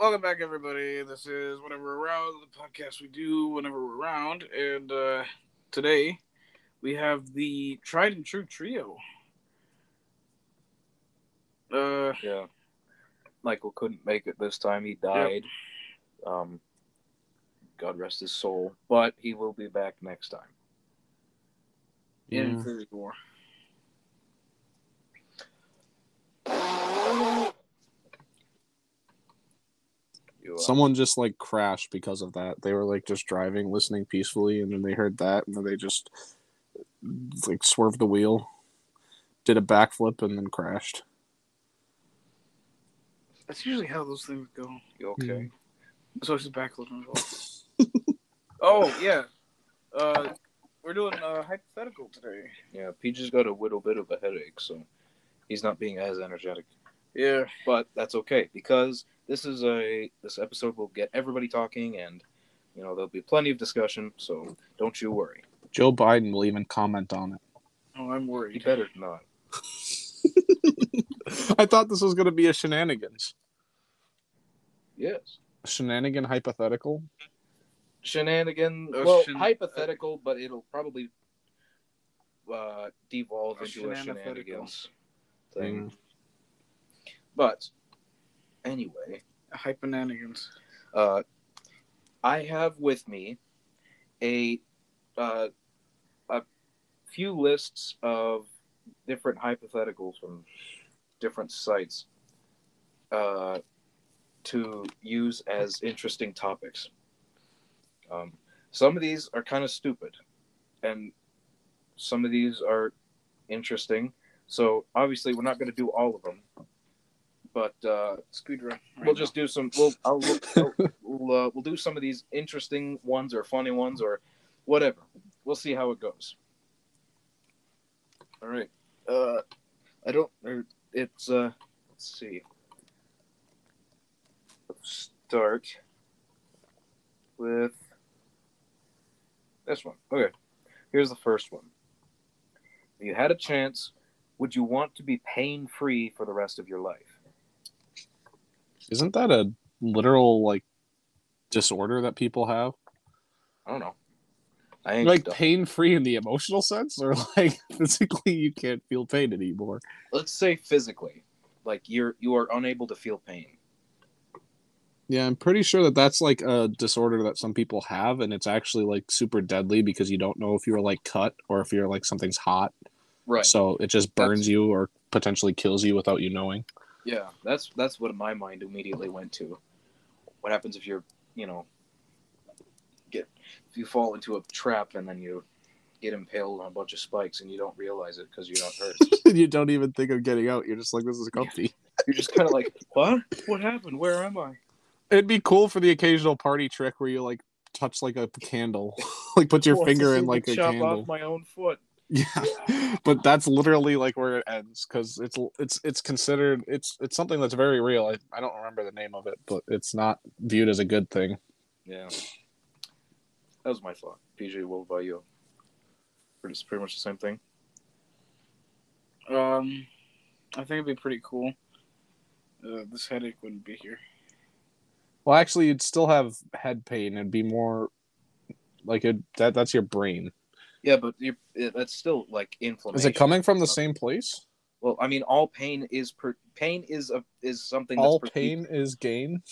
Welcome back, everybody. This is Whenever We're Around, the podcast we do whenever we're around. And uh, today we have the tried and true trio. Uh, Yeah. Michael couldn't make it this time. He died. Um, God rest his soul. But he will be back next time. in Yeah. Infinity War. Uh, Someone just like crashed because of that. They were like just driving, listening peacefully, and then they heard that, and then they just like swerved the wheel, did a backflip, and then crashed. That's usually how those things go. you okay? So it's a backflip as well. oh, yeah. Uh, we're doing a hypothetical today. Yeah, Peach's got a little bit of a headache, so he's not being as energetic. Yeah. But that's okay because this is a this episode will get everybody talking, and you know there'll be plenty of discussion. So don't you worry. Joe Biden will even comment on it. Oh, I'm worried. He better not. I thought this was going to be a shenanigans, Yes. a shenanigan hypothetical. shenanigan. Well, shen- hypothetical, but it'll probably uh, devolve A into a shenanigans thing. Mm. But anyway, Hypenanigans. uh, I have with me a uh, a few lists of different hypotheticals from different sites uh, to use as interesting topics. Um, some of these are kind of stupid, and some of these are interesting. So obviously, we're not going to do all of them, but uh, Speed run. we'll just do some. We'll I'll, we'll we'll, uh, we'll do some of these interesting ones or funny ones or whatever. We'll see how it goes. All right. Uh, I don't. It's uh. Let's see. Let's start with this one. Okay. Here's the first one. If you had a chance, would you want to be pain free for the rest of your life? Isn't that a literal like disorder that people have? I don't know. I ain't Like pain free in the emotional sense, or like physically you can't feel pain anymore? let's say physically like you're you are unable to feel pain Yeah, I'm pretty sure that that's like a disorder that some people have, and it's actually like super deadly because you don't know if you're like cut or if you're like something's hot. right So it just burns That's- you or potentially kills you without you knowing. Yeah that's that's what my mind immediately went to. What happens if you're you know get if you fall into a trap and then you get impaled on a bunch of spikes and you don't realize it because you're not hurt? You don't even think of getting out. You're just like, this is comfy. you're just kind of like what? What happened? Where am i? It'd be cool for the occasional party trick where you like touch like a candle, like put your finger in like a chop candle. off my own foot Yeah, but that's literally like where it ends because it's it's it's considered it's it's something that's very real. I, I don't remember the name of it, but it's not viewed as a good thing. yeah that was my thought pj what about you it's pretty much the same thing Um, I think it'd be pretty cool. Uh, this headache wouldn't be here. Well, actually, you'd still have head pain. It'd be more like it that that's your brain. Yeah, but you it, that's still like inflammation. Is it coming from the same place? Well, I mean, all pain is per, pain is a is something. That's All perceived- pain is gain.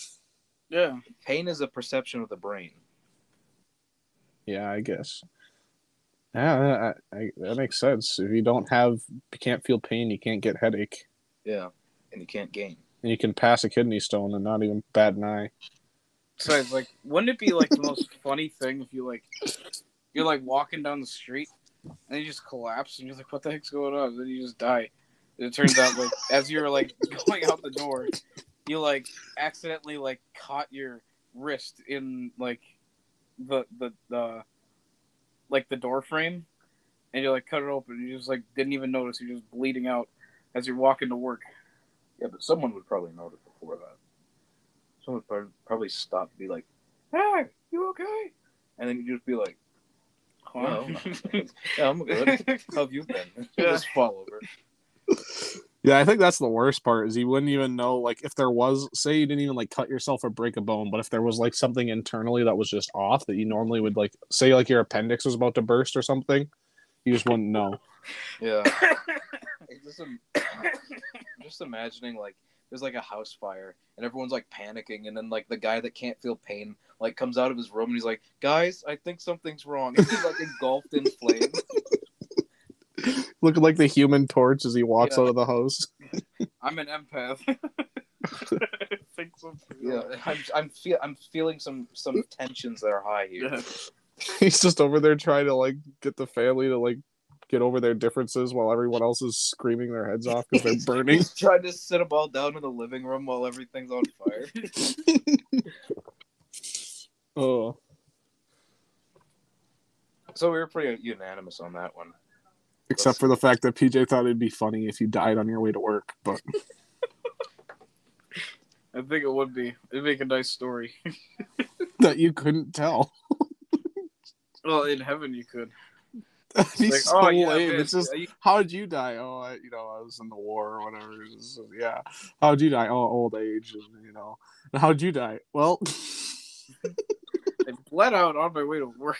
Yeah. Pain is a perception of the brain. Yeah, I guess. Yeah, I, I, that makes sense. If you don't have, you can't feel pain, you can't get headache, Yeah, and you can't gain. and you can pass a kidney stone and not even bat an eye. Besides, like, wouldn't it be like the most funny thing if you like, you're like walking down the street and you just collapse and you're like, what the heck's going on? And then you just die. And it turns out like as you're like going out the door, you like accidentally like caught your wrist in like the the the like the door frame, and you like cut it open. And you just like didn't even notice. You're just bleeding out as you're walking to work. Yeah, but someone would probably notice before that. Someone would probably stop, and be like, "Hey, you okay?" And then you just be like, Huh? "Yeah, I'm good. How have you been?" You just fall over. Yeah, I think that's the worst part is you wouldn't even know like if there was say you didn't even like cut yourself or break a bone, but if there was like something internally that was just off that you normally would like say like your appendix was about to burst or something, you just wouldn't know. Yeah. just, im- just imagining like there's like a house fire and everyone's like panicking and then like the guy that can't feel pain like comes out of his room and he's like, guys, I think something's wrong. And he's like engulfed in flames. Looking like the human torch as he walks Yeah. out of the house. I'm an empath. I think so. Yeah, I'm I'm feel I'm feeling some some tensions that are high here. Yeah. He's just over there trying to like get the family to like get over their differences while everyone else is screaming their heads off because they're burning. He's trying to sit them all down in the living room while everything's on fire. oh. so we were pretty unanimous on that one. Except for the fact that PJ thought it'd be funny if you died on your way to work, but I think it would be. It'd make a nice story. that you couldn't tell. Well, in heaven you could. That'd be Like, so oh yeah, lame. man, It's just, you- how did you die? Oh, I, you know, I was in the war or whatever. Just, yeah. How'd you die? Oh, old age, and, you know. And how'd you die? Well, I bled out on my way to work.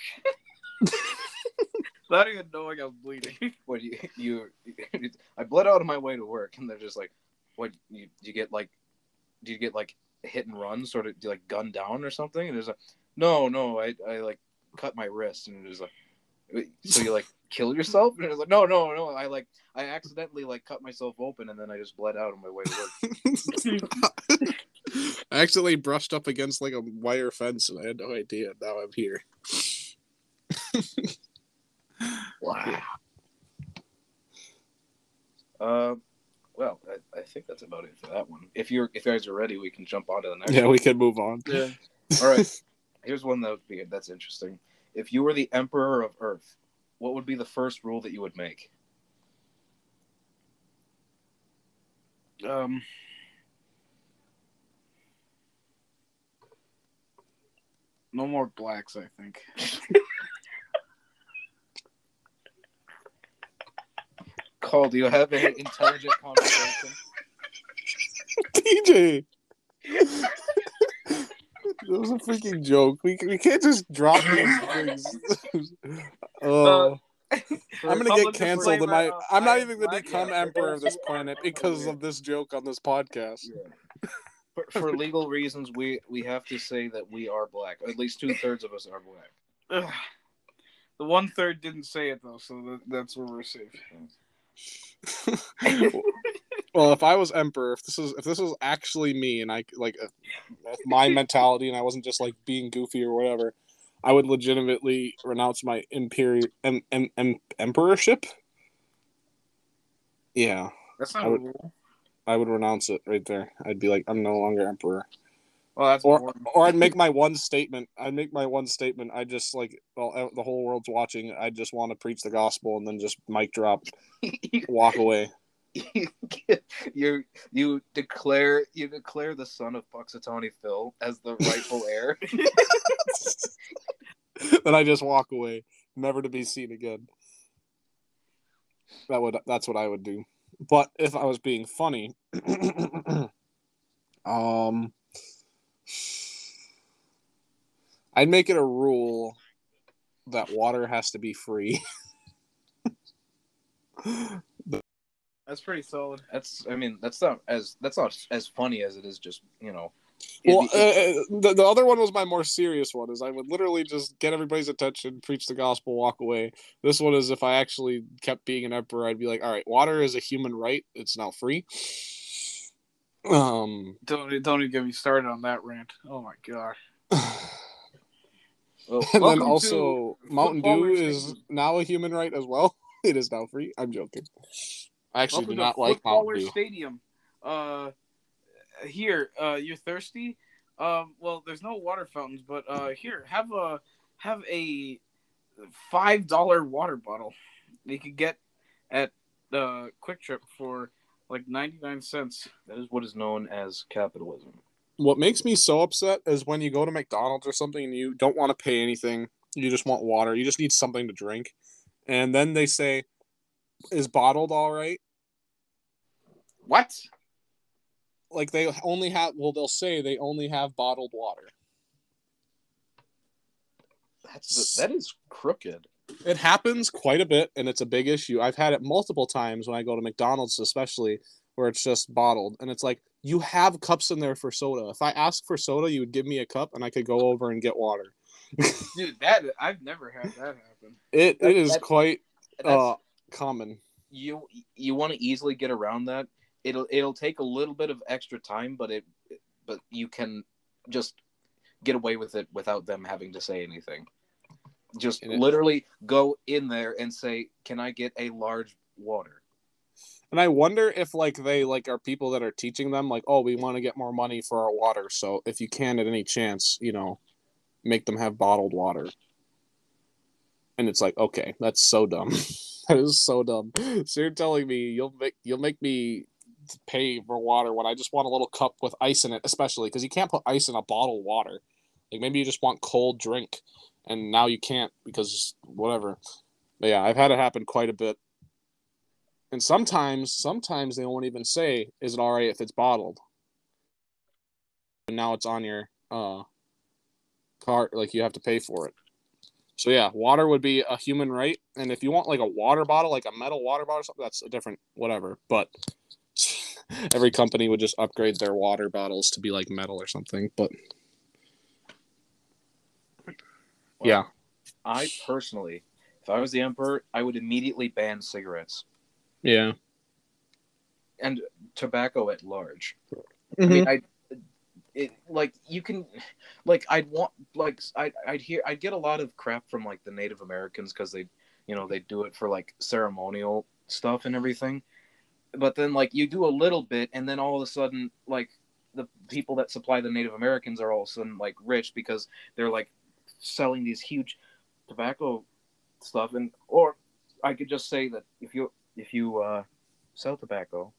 Not even knowing I'm bleeding. What you you I bled out on my way to work, and they're just like, "What you you get like, do you get like hit and run, sort of do you, like gunned down or something?" And there's like, "No, no, I I like cut my wrist," and it was like, "Wait, "So you like kill yourself?" And it was like, "No, no, no, I like I accidentally like cut myself open, and then I just bled out on my way to work." I accidentally brushed up against like a wire fence and I had no idea. Now I'm here. Wow. Uh, well, I, I think that's about it for that one. If you're if you guys are ready, we can jump on to the next. Yeah, one. we can move on. Yeah. All right. Here's one that would be that's interesting. If you were the emperor of Earth, what would be the first rule that you would make? Um. No more blacks, I think. Cole, do you have an intelligent conversation? TJ! That was a freaking joke. We, we can't just drop these things. Uh, oh. I'm gonna get canceled. And my, disclaimer, I'm not I even gonna become yeah. emperor of this planet because of this joke on this podcast. For, for legal reasons, we we have to say that we are black. At least two thirds of us are black. Ugh. The one third didn't say it though, so that, that's where we're safe. well, if I was emperor, if this is if this was actually me, and I like if, if my mentality, and I wasn't just like being goofy or whatever, I would legitimately renounce my imperial em, em, em, emperorship. Yeah, That's not I would- rule. I would renounce it right there. I'd be like, I'm no longer emperor. Well, that's Or, boring. or I'd make my one statement. I'd make my one statement. I just like, well, uh, the whole world's watching. I just want to preach the gospel and then just mic drop, walk away. you you declare you declare the son of Punxsutawney Phil as the rightful heir. then I just walk away, never to be seen again. That would that's what I would do. But if I was being funny, um, I'd make it a rule that water has to be free. That's pretty solid. That's I mean that's not as that's not as funny as it is just you know. Well, it- uh, the, the other one was my more serious one. Is I would literally just get everybody's attention, preach the gospel, walk away. This one is if I actually kept being an emperor, I'd be like, all right, water is a human right. It's now free. Um, Don't don't even get me started on that rant. Oh my god. well, and then also Mountain Dew is now a human right as well. It is now free. I'm joking. I actually Welcome do not like Mountain Dew. Stadium. Uh, here, uh, you're thirsty. Um, well, there's no water fountains, but uh, here, have a have a five dollar water bottle. You can get at uh, QuikTrip for like ninety nine cents. that is what is known as capitalism. What makes me so upset is when you go to McDonald's or something and you don't want to pay anything. You just want water. You just need something to drink. And then they say, Is bottled all right? What? Like they only have well, they'll say they only have bottled water. That's that is crooked. It happens quite a bit, and it's a big issue. I've had it multiple times when I go to McDonald's, especially where it's just bottled, and it's like you have cups in there for soda. If I ask for soda, you would give me a cup, and I could go over and get water. Dude, that I've never had that happen. It That- it is quite uh common. you you want to easily get around that. It'll it'll take a little bit of extra time, but it but you can just get away with it without them having to say anything. Just And it- literally go in there and say, "Can I get a large water?" And I wonder if like they like are people that are teaching them like, oh, we want to get more money for our water, so if you can at any chance, you know, make them have bottled water. And it's like, okay, that's so dumb. that is so dumb. So you're telling me you'll make you'll make me pay for water when I just want a little cup with ice in it, especially because you can't put ice in a bottle of water. Like maybe you just want cold drink, and now you can't because whatever. But yeah, I've had it happen quite a bit and sometimes sometimes they won't even say is it all right if it's bottled and now it's on your uh cart like you have to pay for it so yeah water would be a human right and if you want like a water bottle like a metal water bottle or something that's a different whatever but every company would just upgrade their water bottles to be like metal or something but yeah I personally, if I was the emperor, I would immediately ban cigarettes yeah and tobacco at large. Mm-hmm. I mean, I it like you can like I'd want like I I'd hear I'd get a lot of crap from like the Native Americans because they you know they do it for like ceremonial stuff and everything, but then like you do a little bit and then all of a sudden like the people that supply the Native Americans are all of a sudden like rich because they're like selling these huge tobacco stuff. And or I could just say that if you if you uh, sell tobacco,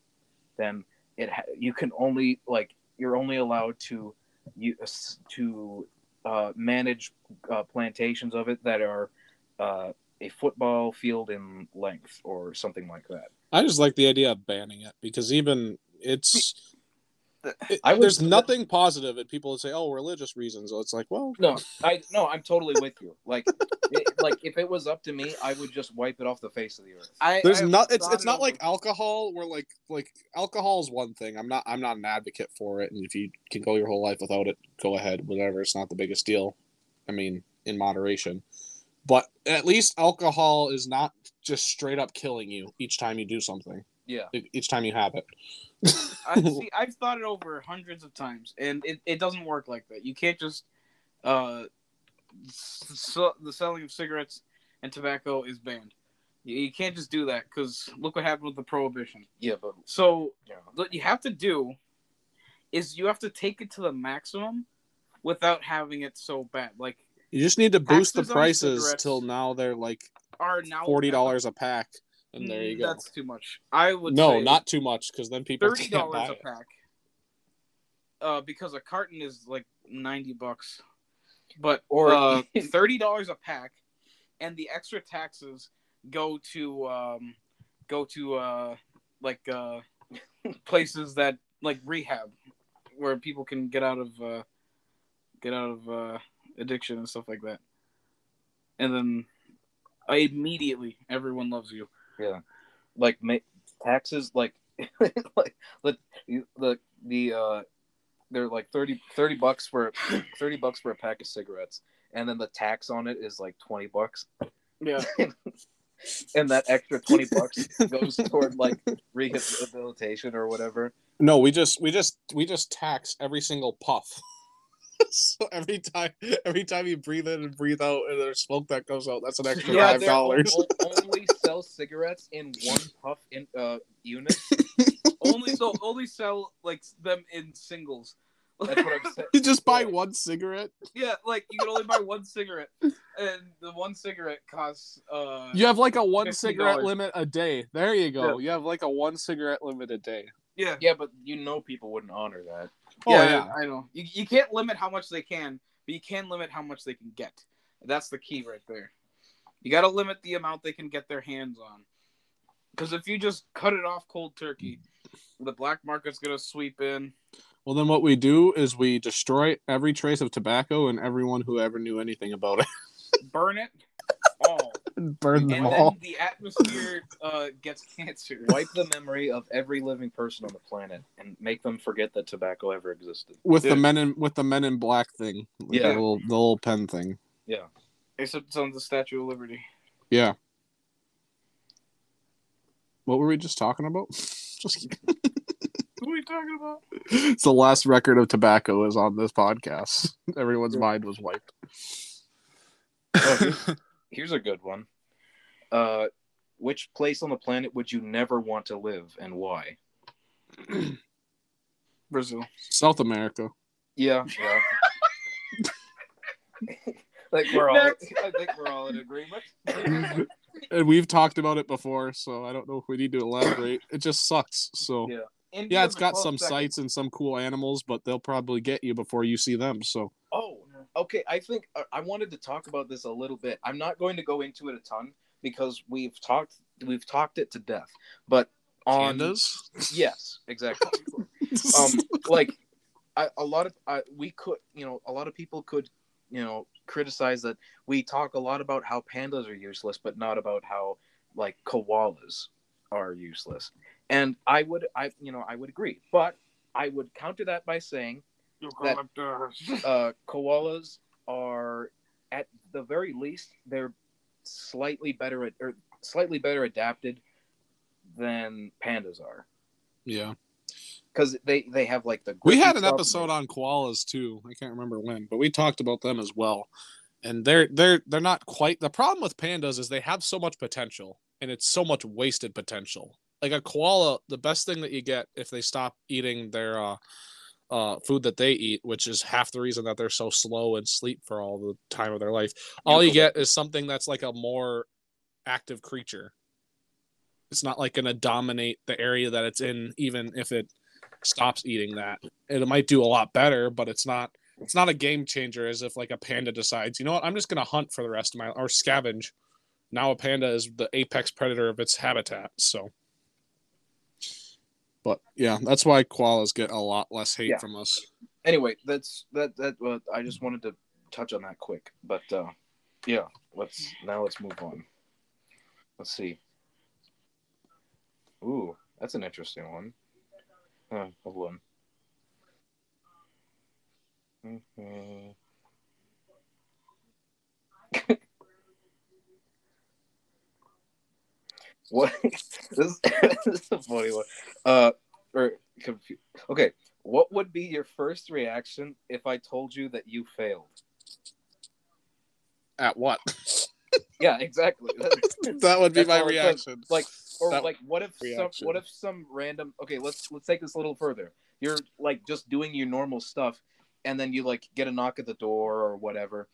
then it ha- you can only like you're only allowed to you to uh, manage uh, plantations of it that are uh, a football field in length or something like that. I just like the idea of banning it because even it's it- I would- there's nothing positive. positive and people would say oh religious reasons so it's like well No, I no, I'm totally with you. Like, it, like if it was up to me, I would just wipe it off the face of the earth. I there's I've not it's it's not like alcohol where like like alcohol is one thing i'm not i'm not an advocate for it and if you can go your whole life without it go ahead whatever it's not the biggest deal i mean in moderation but at least alcohol is not just straight up killing you each time you do something Yeah, each time you have it I see. I've thought it over hundreds of times, and it, it doesn't work like that. You can't just uh, so, the selling of cigarettes and tobacco is banned. You, you can't just do that because look what happened with the prohibition. yeah, but So yeah, what you have to do is you have to take it to the maximum without having it so bad. Like you just need to boost the prices till now they're like are now forty dollars a pack and Mm, there you go That's too much. I would no say not too much because then people thirty dollars a it pack. Uh, because a carton is like ninety bucks, but Or- uh, thirty dollars a pack, and the extra taxes go to um, go to uh, like uh, places that like rehab, where people can get out of uh, get out of uh, addiction and stuff like that, and then I immediately everyone loves you. Yeah, like ma- taxes, like like the the the uh, they're like 30, 30 bucks for thirty bucks for a pack of cigarettes, and then the tax on it is like twenty bucks, Yeah. and that extra twenty bucks goes toward like rehabilitation or whatever. No, we just we just we just tax every single puff. so every time every time you breathe in and breathe out and there's smoke that goes out, that's an extra Yeah, five they dollars. only sell cigarettes in one puff in uh unit. only so only sell like them in singles. That's what I'm saying. You just buy one cigarette. yeah, like you can only buy one cigarette, and the one cigarette costs. uh You have like a one $50. cigarette limit a day. There you go. You have like a one cigarette limit a day. Yeah, Yeah, but you know people wouldn't honor that. Oh yeah, yeah. I know. You you can't limit how much they can, but you can limit how much they can get. That's the key right there. You got to limit the amount they can get their hands on. Because if you just cut it off cold turkey, the black market's gonna sweep in. Well, then what we do is we destroy every trace of tobacco and everyone who ever knew anything about it. burn it all, Burn them and them then all. the atmosphere uh, gets cancer. Wipe the memory of every living person on the planet and make them forget that tobacco ever existed. With the men in with the men in black thing. Like Yeah. The little, the little pen thing. Yeah, except it's on the Statue of Liberty. Yeah. What were we just talking about? Just What are we talking about? it's the last record of tobacco is on this podcast. Everyone's mind was wiped. Oh, here's, here's a good one. Uh, which place on the planet would you never want to live and why? Brazil. South America. Yeah, yeah. like we're all, Next. I think we're all in agreement. and we've talked about it before, so I don't know if we need to elaborate. It just sucks. So Yeah. yeah, it's got some second. sights and some cool animals, but they'll probably get you before you see them. So Oh, okay. I think uh, I wanted to talk about this a little bit. I'm not going to go into it a ton because we've talked we've talked it to death. But on pandas. yes, exactly. um, like I, a lot of I, we could, you know, a lot of people could, you know, criticize that we talk a lot about how pandas are useless, but not about how like koalas are useless. And I would, I, you know, I would agree, but I would counter that by saying That- uh, koalas are at the very least they're slightly better at, or slightly better adapted than pandas are yeah, because they they have like the we had an episode on koalas too. I can't remember when, but we talked about them as well. And they're they're they're not quite the problem with pandas is they have so much potential and it's so much wasted potential. Like a koala, the best thing that you get if they stop eating their uh uh, food that they eat, which is half the reason that they're so slow and sleep for all the time of their life. All you get is something that's like a more active creature. It's not like gonna dominate the area that it's in, even if it stops eating that. It might do a lot better, but it's not. It's not a game changer as if like a panda decides, you know what, I'm just gonna hunt for the rest of my or scavenge. Now a panda is the apex predator of its habitat, so. But yeah, that's why koalas get a lot less hate Yeah. from us. anyway, that's that that. Uh, I just wanted to touch on that quick, but uh, yeah, let's now let's move on. Let's see. Ooh, that's an interesting one. Uh, hold on. Mhm. what? this, this is a funny one. Uh, or confu- okay. What would be your first reaction if I told you that you failed? At what? Yeah, exactly. that would be That's my reaction. like, or That- like, what if some, what if some random? Okay, let's let's take this a little further. You're like just doing your normal stuff, and then you like get a knock at the door or whatever,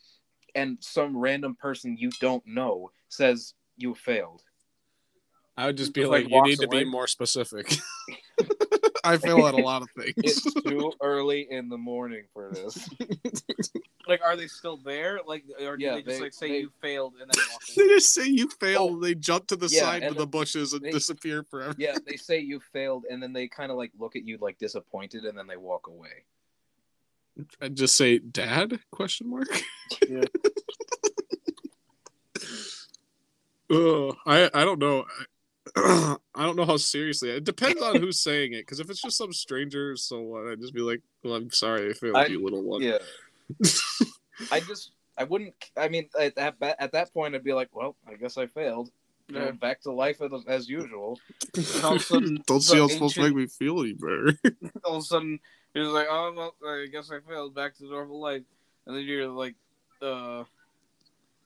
and some random person you don't know says you failed. I would just be Just, like, like, you walks need to be more specific. I fail at a lot of things. It's too early in the morning for this. like, are they still there? Like, or do Yeah, they just they- like say they- you failed and then walk they just say you failed. Oh. And they jump to the Yeah, side of the bushes and they- disappear forever. Yeah, they say you failed, and then they kind of like look at you like disappointed, and then they walk away. I just say, "Dad?" Question mark. Yeah. Ugh, I I don't know. I don't know how seriously. It depends on who's saying it. Because if it's just some stranger, so what? I'd just be like, "Well, I'm sorry, I failed I- you, little one." Yeah. I just I wouldn't. I mean, at that at that point, I'd be like, well, I guess I failed. You know, Yeah. back to life as, as usual. And all of a sudden, don't see how it's supposed to make me feel any better. all of a sudden you're like, oh well, I guess I failed. Back to normal life, and then you're like, uh,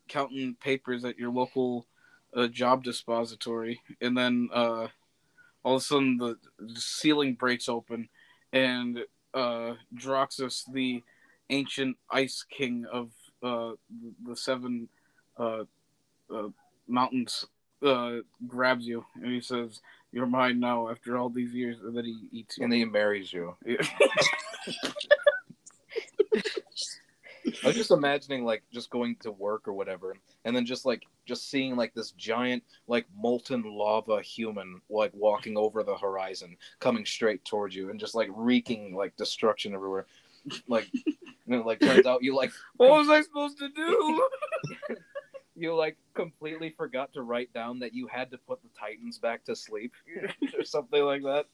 counting papers at your local uh, job dispository, and then uh, all of a sudden the, the ceiling breaks open, and uh, Droxus, the ancient ice king of uh, the seven uh, uh, mountains, uh, grabs you, and he says. You're mine now after all these years, and then he eats you. And he marries you. Yeah. I was just imagining like just going to work or whatever, and then just like just seeing like this giant like molten lava human like walking over the horizon, coming straight towards you, and just like wreaking like destruction everywhere. Like, you know, like turns out you like What was I supposed to do? you like completely forgot to write down that you had to put the Titans back to sleep or something like that.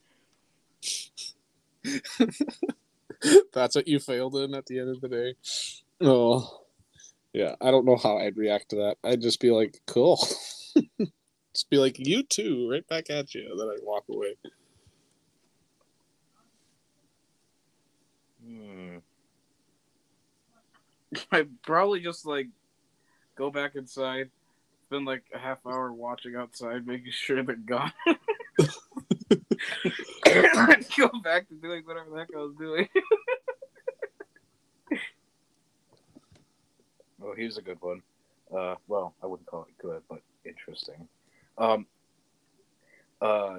That's what you failed in at the end of the day. Oh, yeah. I don't know how I'd react to that. I'd just be like, cool. just be like, you too, right back at you. And then I'd walk away. Hmm. I'd probably just like go back inside. Spend like a half hour watching outside, making sure they're gone. I'd go back to doing whatever the heck I was doing. Oh, here's a good one. Uh, well, I wouldn't call it good, but interesting. Um, uh,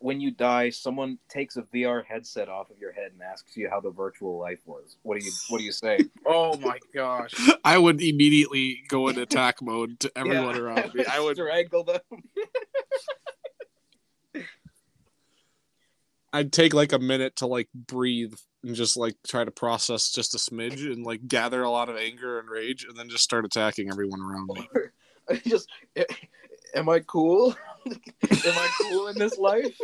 when you die, someone takes a VR headset off of your head and asks you how the virtual life was. What do you What do you say? Oh my gosh. I would immediately go in attack mode to everyone Yeah. around me. I would strangle them. I'd take like a minute to like breathe and just like try to process just a smidge and like gather a lot of anger and rage and then just start attacking everyone around me. I just, am I cool? am I cool in this life?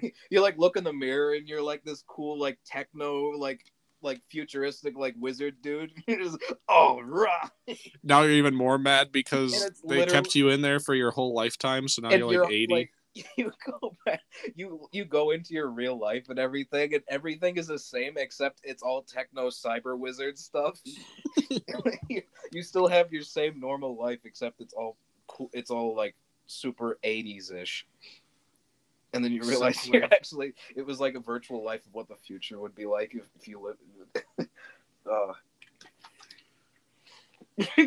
you like look in the mirror and you're like this cool like techno like like futuristic like wizard dude. Just, oh right. Now you're even more mad because they kept you in there for your whole lifetime, so now and you're like 80. you go back you you go into your real life and everything and everything is the same except it's all techno cyber wizard stuff you, you still have your same normal life except it's all cool it's all like super 80s ish and then you realize Simpler. you're actually it was like a virtual life of what the future would be like if, if you live. uh,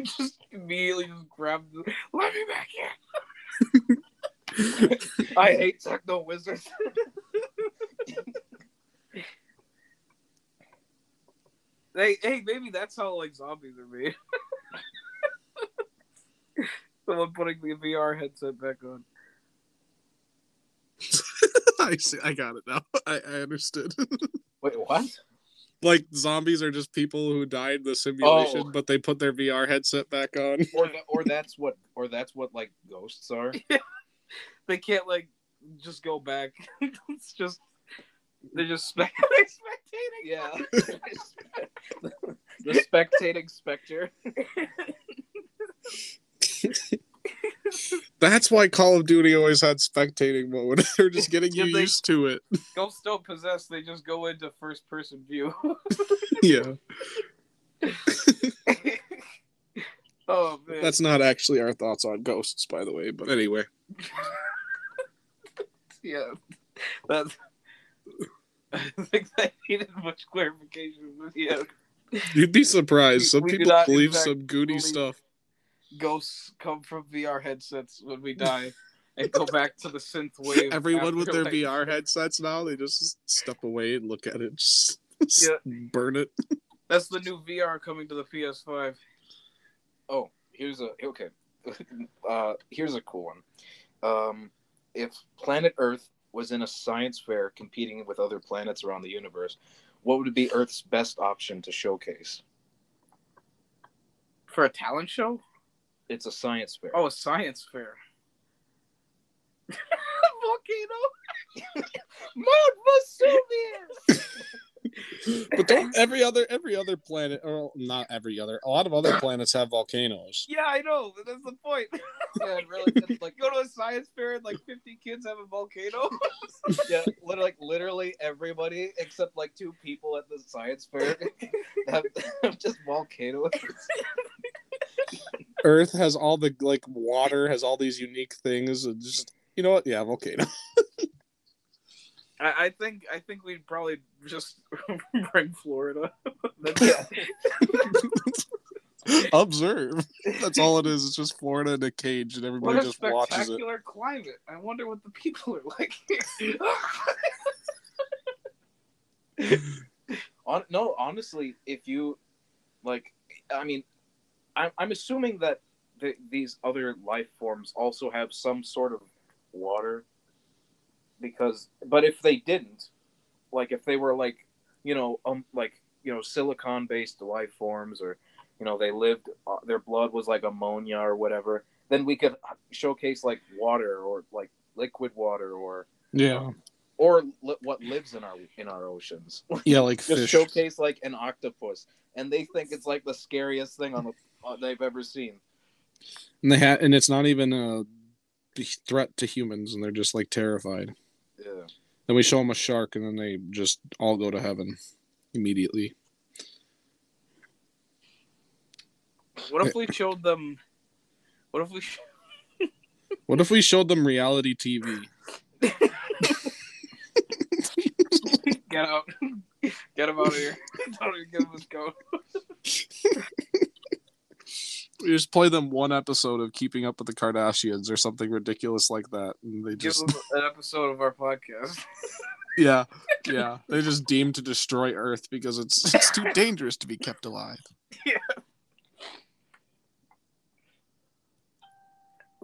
just immediately just grab the let me back here. i hate techno wizards Hey, hey, maybe that's how like zombies are made. Someone putting the VR headset back on. I see, I got it now. I, I understood. wait what like zombies are just people who died in the simulation, Oh. but they put their VR headset back on. or th- or that's what or that's what like ghosts are They can't like just go back. it's just they're just spec- they're spectating. Yeah. the spectating specter. That's why Call of Duty always had spectating mode. They're just getting you they- used to it. Ghosts don't possess. They just go into first person view. yeah. oh man, That's not actually our thoughts on ghosts, by the way. But anyway, yeah. That's. I think that needed much clarification. Yeah, you'd be surprised. Some we do people believe some goody stuff. ghosts come from VR headsets when we die and go back to the synth wave. Everyone with their afterlife. VR headsets now, they just step away and look at it, just Yeah. burn it. That's the new VR coming to the PS5. Oh, here's a okay. Uh, here's a cool one. Um, if planet Earth was in a science fair competing with other planets around the universe, what would be Earth's best option to showcase? For a talent show? It's a science fair. Oh, a science fair. Volcano? Mount Vesuvius. But don't every other every other planet, or not every other, a lot of other planets have volcanoes. Yeah, I know. but That's the point. yeah, really, like Go to a science fair and like 50 kids have a volcano. yeah, literally, like literally everybody except like two people at the science fair have, have just volcanoes. Earth has all the like water has all these unique things. And just you know what? Yeah, volcano. I, I think I think we'd probably just bring Florida. Observe. That's all it is. It's just Florida in a cage, and What everybody a just watches it. spectacular climate. I wonder what the people are like. On, no, honestly, if you like I mean, I'm I'm assuming that the, these other life forms also have some sort of water, because but if they didn't, like if they were like you know um like you know silicon based life forms or you know they lived uh, their blood was like ammonia or whatever then we could showcase like water or like liquid water or Yeah. or li- what lives in our in our oceans Yeah, like just fish. showcase like an octopus and they think it's like the scariest thing on the uh, they've ever seen And they ha- and it's not even a threat to humans, and they're just like terrified. Yeah Then we show them a shark, and then they just all go to heaven immediately. What if eh. we showed them? What if we? Sh- What if we showed them reality TV? get out! Get him out of here! Don't even give him his coat. We just play them one episode of Keeping Up with the Kardashians or something ridiculous like that, and they Give just an episode of our podcast. yeah, yeah, they just deem to destroy Earth because it's it's too dangerous to be kept alive. Yeah.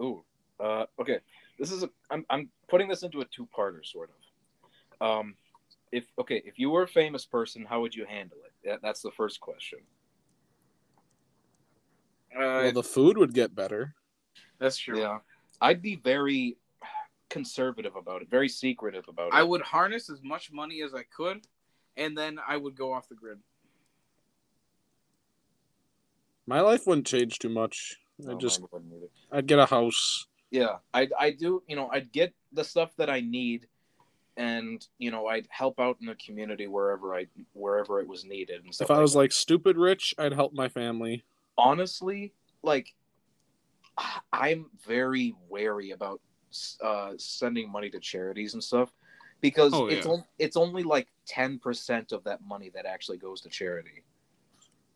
Ooh. Uh, okay. This is a. I'm I'm putting this into a two-parter, sort of. Um, if okay, if you were a famous person, how would you handle it? That, that's the first question. Uh, Well, the food would get better. that's true. Yeah, I'd be very conservative about it, very secretive about it. I would harness as much money as I could, and then I would go off the grid. My life wouldn't change too much. No, I just mine wouldn't. I'd get a house. Yeah, I I do. You know, I'd get the stuff that I need, and you know, I'd help out in the community wherever I wherever it was needed and stuff. If I was that. like stupid rich, I'd help my family. Honestly, like, I'm very wary about uh, sending money to charities and stuff because Oh, it's yeah. on, it's only like ten percent of that money that actually goes to charity.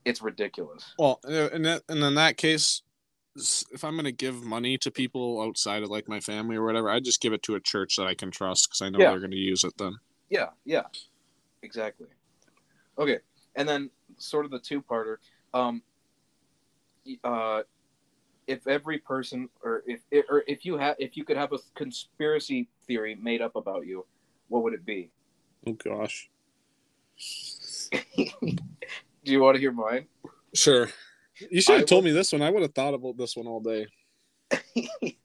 It's ridiculous. Well, that, and in that case, if I'm gonna give money to people outside of like my family or whatever, I just give it to a church that I can trust because I know Yeah. they're gonna use it then. Yeah, yeah, exactly. Okay, and then sort of the two-parter. Um, y- uh, if every person, or if or if you have, if you could have a conspiracy theory made up about you, what would it be? Oh gosh. Do you want to hear mine? Sure. You should I have told would- me this one. I would have thought about this one all day.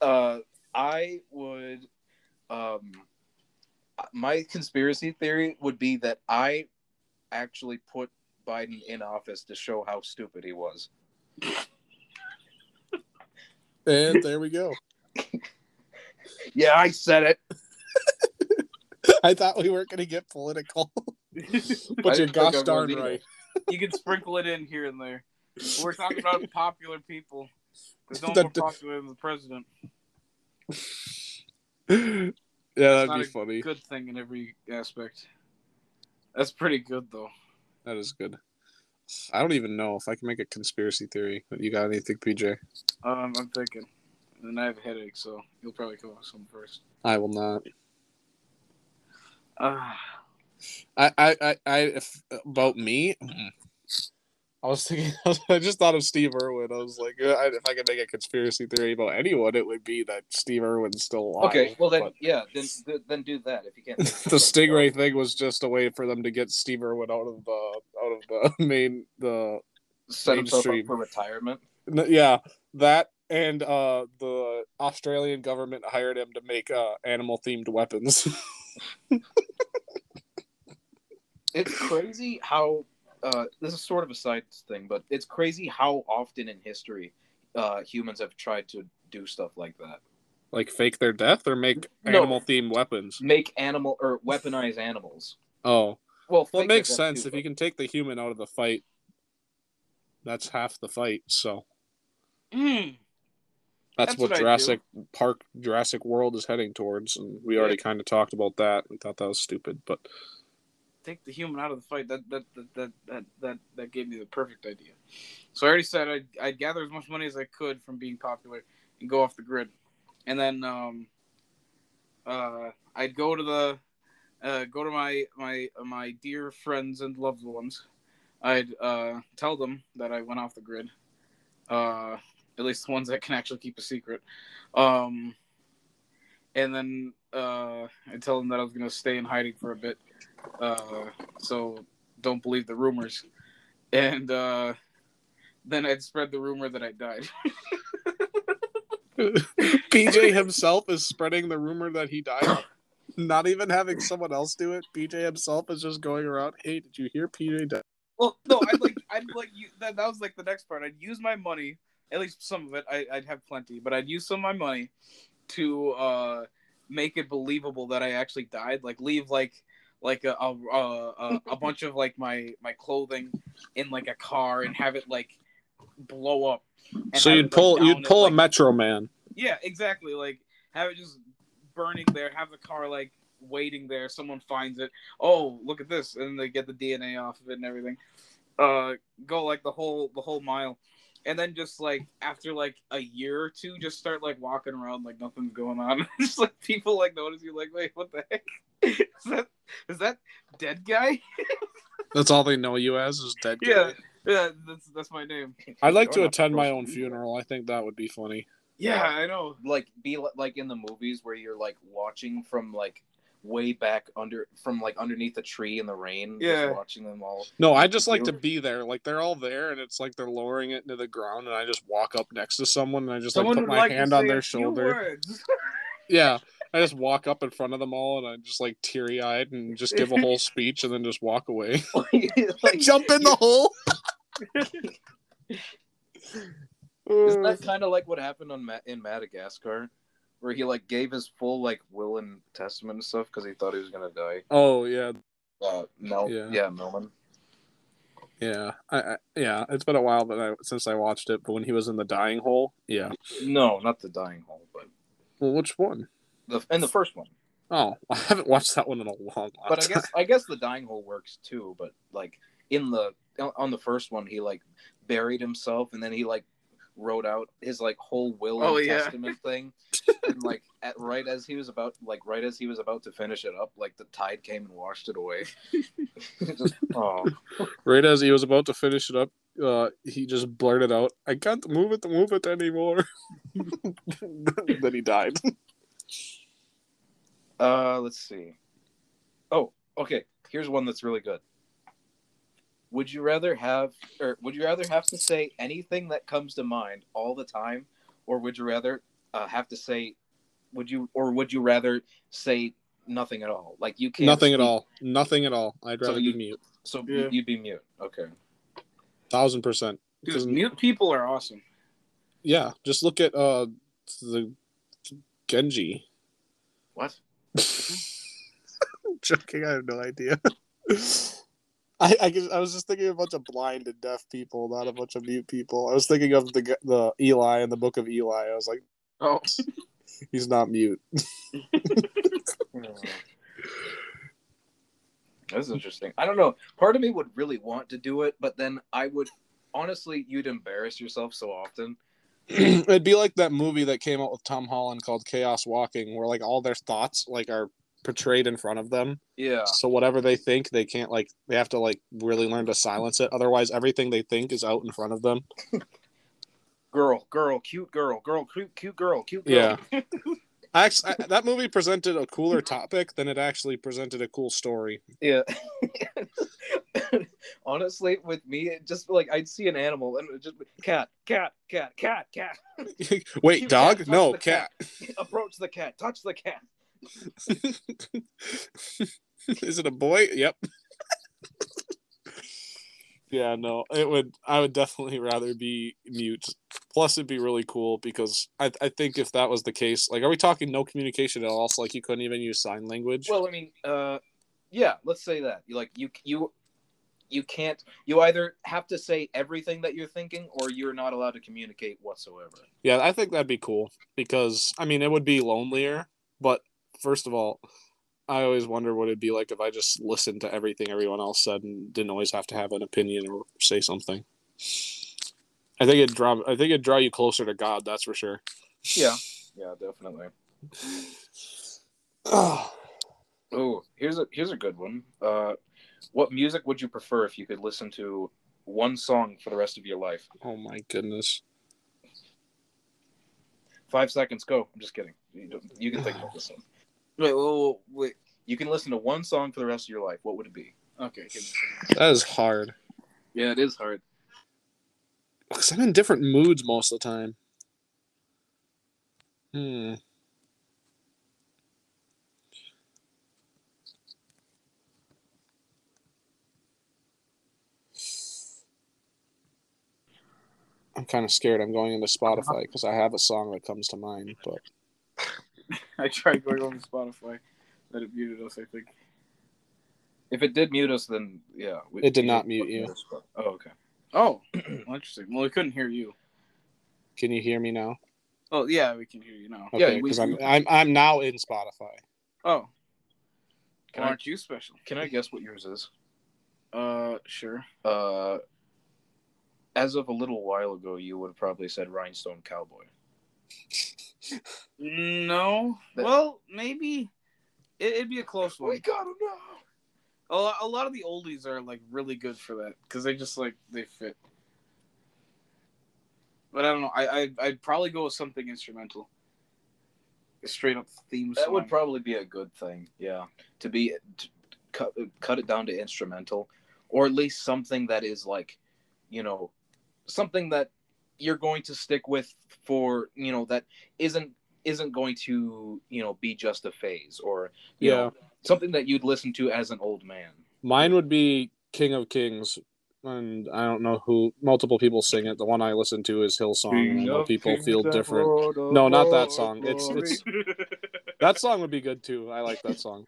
uh, I would. Um, my conspiracy theory would be that I actually put Biden in office to show how stupid he was. And there we go. Yeah, I said it. I thought we weren't gonna get political, but you're gosh I was darn either. right. You can sprinkle it in here and there. We're talking about popular people. There's no more popular than the president. yeah, It's that'd not be a funny. Good thing in every aspect. That's pretty good though. That is good. I don't even know if I can make a conspiracy theory. You got anything, PJ? Um, I'm thinking. And I have a headache, so you'll probably come up with some first. I will not. Ah, I, I, I, I if about me, I was thinking. I just thought of Steve Irwin. I was like, if I could make a conspiracy theory about anyone, it would be that Steve Irwin's still alive. Okay, well then, but yeah, then then do that if you can't. the Stingray thing was just a way for them to get Steve Irwin out of the out of the main the set himself up for retirement. Yeah that and uh the australian government hired him to make uh animal themed weapons It's crazy how uh, this is sort of a side thing, but it's crazy how often in history uh, humans have tried to do stuff like that. like fake their death or make No. animal themed weapons? Make animal or weaponize animals. oh. Well, well it makes sense. too, if you can take the human out of the fight that's half the fight so. Mm, that's, That's what, what jurassic park jurassic world is heading towards and we already kind of talked about that. We thought that was stupid but take the human out of the fight. That that that that that that, gave me the perfect idea. So I already said I'd, I'd gather as much money as I could from being popular and go off the grid, and then um, uh, I'd go to the uh, go to my my my dear friends and loved ones, I'd uh, tell them that I went off the grid. Uh, at least the ones that can actually keep a secret. Um, and then uh, I'd tell them that I was going to stay in hiding for a bit. Uh, so don't believe the rumors. And uh, then I'd spread the rumor that I died. PJ himself is spreading the rumor that he died. Not even having someone else do it. PJ himself is just going around. Hey, did you hear PJ died? Well, no, I'd like, I'd like, you, that, that was like the next part. I'd use my money, at least some of it. I, I'd have plenty, but I'd use some of my money to uh, make it believable that I actually died. Like leave like like a a, a, a bunch of like my my clothing in like a car and have it like blow up. So you'd pull you'd at, pull a like- Metro Man. Yeah, exactly. Like have it just burning there. Have the car like waiting there. Someone finds it. Oh, look at this, and they get the DNA off of it and everything. Uh, go like the whole the whole mile, and then just like after like a year or two, just start like walking around like nothing's going on. just like people like notice you, like, wait, what the heck? is that is that dead guy? That's all they know you as is dead. guy. Yeah, yeah, that's that's my name. I'd like to attend my own funeral. I think that would be funny. Yeah, I know. like be like in the movies where you're like watching from like way back under from like underneath a tree in the rain just Yeah. watching them all No, I just like to be there. Like they're all there, and it's like they're lowering it into the ground, and I just walk up next to someone, and I just Someone like put my like hand on their shoulder. Yeah, I just walk up in front of them all, and I just like teary eyed, and just give a whole speech, and then just walk away. like, Jump in the hole. isn't that kind of like what happened on Ma- in madagascar where he like gave his full like will and testament and stuff because he thought he was gonna die oh yeah, uh Mel- Yeah. yeah Melman yeah, I, I, yeah. It's been a while that I, since I watched it, but when he was in the dying hole, yeah. no not the dying hole but Well, which one? the and the first one Oh, I haven't watched that one in a long, long but I time. guess I guess the dying hole works too. But like in the on the first one, he like buried himself, and then he like wrote out his like whole will Oh, and yeah. testament thing. And like at right as he was about like right as he was about to finish it up, like the tide came and washed it away. Just, oh, Right as he was about to finish it up, uh, he just blurted out, "I can't move it, move it anymore." then he died. uh, let's see. Oh, okay. Here's one that's really good. Would you rather have, or would you rather have to say anything that comes to mind all the time, or would you rather uh, have to say, would you, or would you rather say nothing at all? Like you can't Nothing at all. Nothing at all. I'd So rather you- be mute. So Yeah. you'd be mute. Okay. Thousand percent. Because- mute people are awesome. Yeah, just look at uh the Genji. What? I'm joking. I have no idea. I I, guess, I was just thinking of a bunch of blind and deaf people, not a bunch of mute people. I was thinking of the the Eli in the book of Eli. I was like, Oh, he's not mute. Hmm. That's interesting. I don't know. Part of me would really want to do it, but then I would honestly, you'd embarrass yourself so often. It'd be like that movie that came out with Tom Holland called Chaos Walking, where like all their thoughts like are portrayed in front of them. Yeah. So whatever they think, they can't like they have to like really learn to silence it. Otherwise, everything they think is out in front of them. Girl, girl, cute girl, girl, cute, cute girl, cute girl. Yeah. Actually, I, that movie presented a cooler topic than it actually presented a cool story. Yeah. Honestly, with me, it just like I'd see an animal and just cat, cat, cat, cat, cat. Wait, Cute dog? cat, No, the cat. Approach the cat, touch the cat. Is it a boy? Yep. Yeah, no, it would. I would definitely rather be mute. Plus, it'd be really cool because I, I think if that was the case, like, are we talking no communication at all? So, like, you couldn't even use sign language. Well, I mean, uh, yeah, let's say that. You like you you you can't. You either have to say everything that you're thinking, or you're not allowed to communicate whatsoever. yeah, I think that'd be cool because I mean, it would be lonelier. But first of all, I always wonder what it'd be like if I just listened to everything everyone else said and didn't always have to have an opinion or say something. I think it'd draw. I think it'd draw you closer to God. That's for sure. Yeah, yeah, definitely. Oh, here's a here's a good one. Uh, What music would you prefer if you could listen to one song for the rest of your life? Oh my goodness. Five seconds, go. I'm just kidding. You, don't- you can think about this one. Wait, wait, wait. You can listen to one song for the rest of your life. What would it be? Okay. That is hard. Yeah, it is hard. Because I'm in different moods most of the time. Hmm. I'm kind of scared. I'm going into Spotify because I have a song that comes to mind, but I tried going on Spotify, but it muted us. I think. If it did mute us, then yeah. we- It did not mute you. Oh, okay. Oh, well, interesting. Well, we couldn't hear you. can you hear me now? Oh, yeah, we can hear you now. Yeah, Okay, we- because I'm, I'm I'm now in Spotify. Oh, Can well, I- aren't you special? Can I guess what yours is? Uh, sure. Uh, as of a little while ago, you would have probably said Rhinestone Cowboy. No. That- Well, maybe it, it'd be a close one. We gotta know. A lot, a lot of the oldies are like really good for that because they just like they fit. But I don't know. I, I I'd probably go with something instrumental. A straight up theme song. That would probably be a good thing. Yeah, to be to cut cut it down to instrumental, or at least something that is like, you know, something that you're going to stick with for you know that isn't isn't going to you know be just a phase or you Yeah. know, something that you'd listen to as an old man. Mine would be King of Kings, and I don't know who. Multiple people sing it. The one I listen to is Hillsong. and I know people feel different. No, not that song. It's it's that song would be good too. I like that song,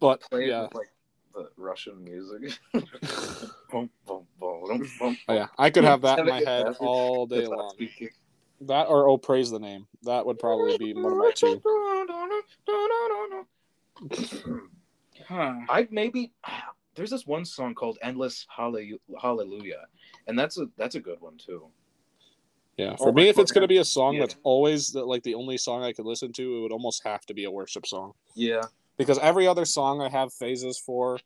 but Play yeah, with, like the Russian music. Boom, boom, boom, boom, boom. Oh, yeah, I could have that in my head have all day long. speaking. That or oh, praise the name. That would probably be one of my two. Huh. I maybe there's this one song called "Endless Hallelujah," and that's a that's a good one too. Yeah, Oh for me, if it's gonna be a song Yeah. that's always the, like the only song I could listen to, it would almost have to be a worship song. Yeah, because every other song I have phases for.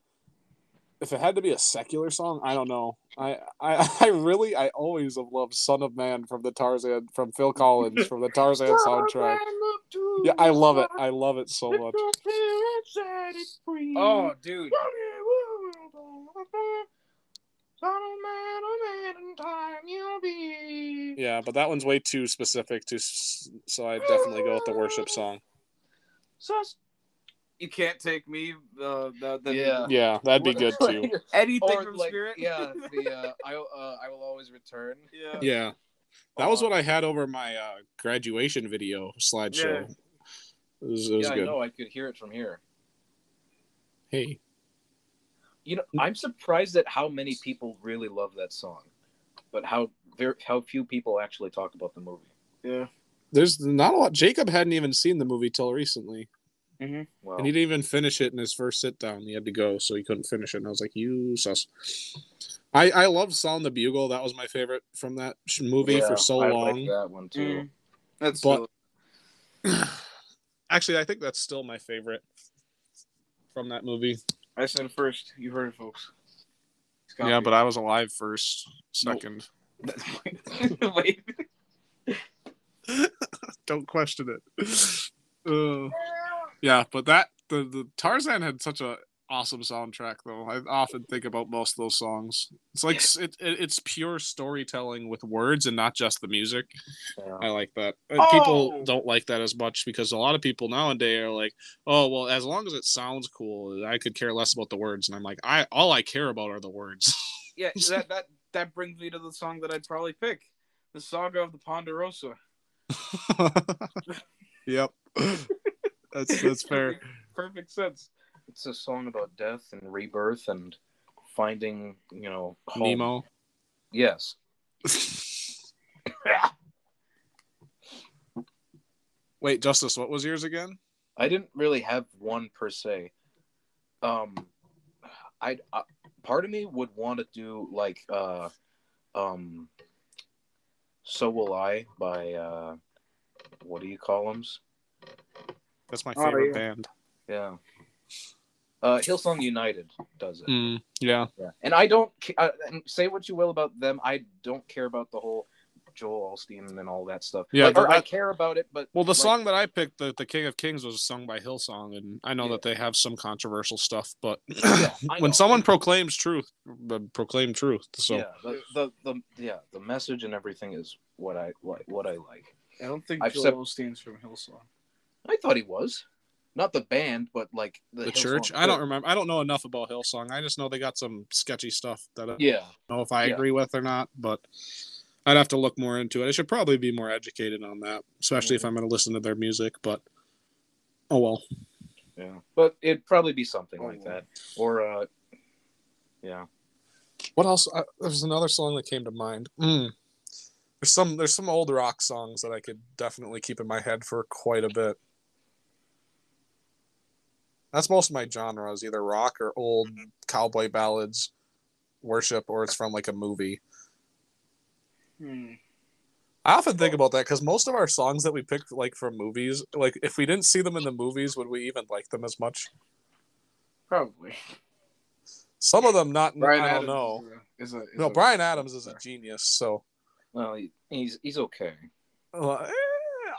If it had to be a secular song, I don't know. I, I I really I always have loved "Son of Man" from the Tarzan from Phil Collins from the Tarzan soundtrack. Yeah, I love it. I love it so much. Oh, dude. Yeah, but that one's way too specific to, so I definitely go with the worship song. You can't take me. Uh, the, the, Yeah. Yeah, that'd be good too. Anything Or from like, Spirit. yeah, the uh, I uh, I will always return. yeah. Yeah, that was what I had over my uh, graduation video slideshow. It was, it was yeah, I know. I could hear it from here. Hey, You know, I'm surprised at how many people really love that song, but how very how few people actually talk about the movie. Yeah. there's not a lot. Jacob hadn't even seen the movie till recently. Well, And he didn't even finish it in his first sit down. He had to go, so he couldn't finish it. And I was like, "You sus." I I love "Sound the Bugle." That was my favorite from that movie yeah, for so I long. like that one too. Mm. That's But- still- Actually, I think that's still my favorite from that movie. I said first. You heard it, folks. It's Yeah, but I was alive first, second. but wait. Don't question it. Uh, yeah, but that the the Tarzan had such a awesome soundtrack though. I often think about most of those songs. It's like s- it, it, it's pure storytelling with words and not just the music. Yeah. I like that. And People Oh! don't like that as much because a lot of people nowadays are like, "Oh, well, as long as it sounds cool, I could care less about the words." And I'm like, "I all I care about are the words." Yeah, that that that brings me to the song that I'd probably pick, the Saga of the Ponderosa. yep, that's that's fair. Perfect sense. It's a song about death and rebirth and finding, you know, home. Nemo. Yes. Wait, Justice, what was yours again? I didn't really have one per se. Um, I uh, part of me would want to do like uh, um, "So Will I" by uh, what do you call them? That's my Oh, favorite yeah. band. Yeah, Uh, Hillsong United does it. Mm, yeah. Yeah, and I don't uh, and say what you will about them. I don't care about the whole Joel Osteen and all that stuff. Yeah, Like, but or I care about it, but Well, the like, song that I picked, the, the King of Kings, was sung by Hillsong, and I know Yeah. that they have some controversial stuff, but Yeah, when someone proclaims truth, uh, proclaim truth. So yeah, the, the the yeah the message and everything is what I what, what I like. I don't think I've Joel said- Osteen's from Hillsong. I thought he was, not the band, but like the, the Hillsong church, I don't remember. I don't know enough about Hillsong. I just know they got some sketchy stuff that I don't Yeah, know if I Yeah. agree with or not, but I'd have to look more into it. I should probably be more educated on that, especially if I'm going to listen to their music. But oh well. yeah, but it'd probably be something like Oh. that, or uh, yeah, What else? Uh, there's another song that came to mind. Mm. There's some there's some old rock songs that I could definitely keep in my head for quite a bit. That's most of my genres, either rock or old cowboy ballads, worship, or it's from like a movie. Hmm. I often think about that because most of our songs that we picked like from movies, like if we didn't see them in the movies, would we even like them as much? Probably. Some of them not. Bryan I don't Adams know. Is a, is No, a- Bryan Adams is a genius. So well, he, he's he's okay. Well, eh,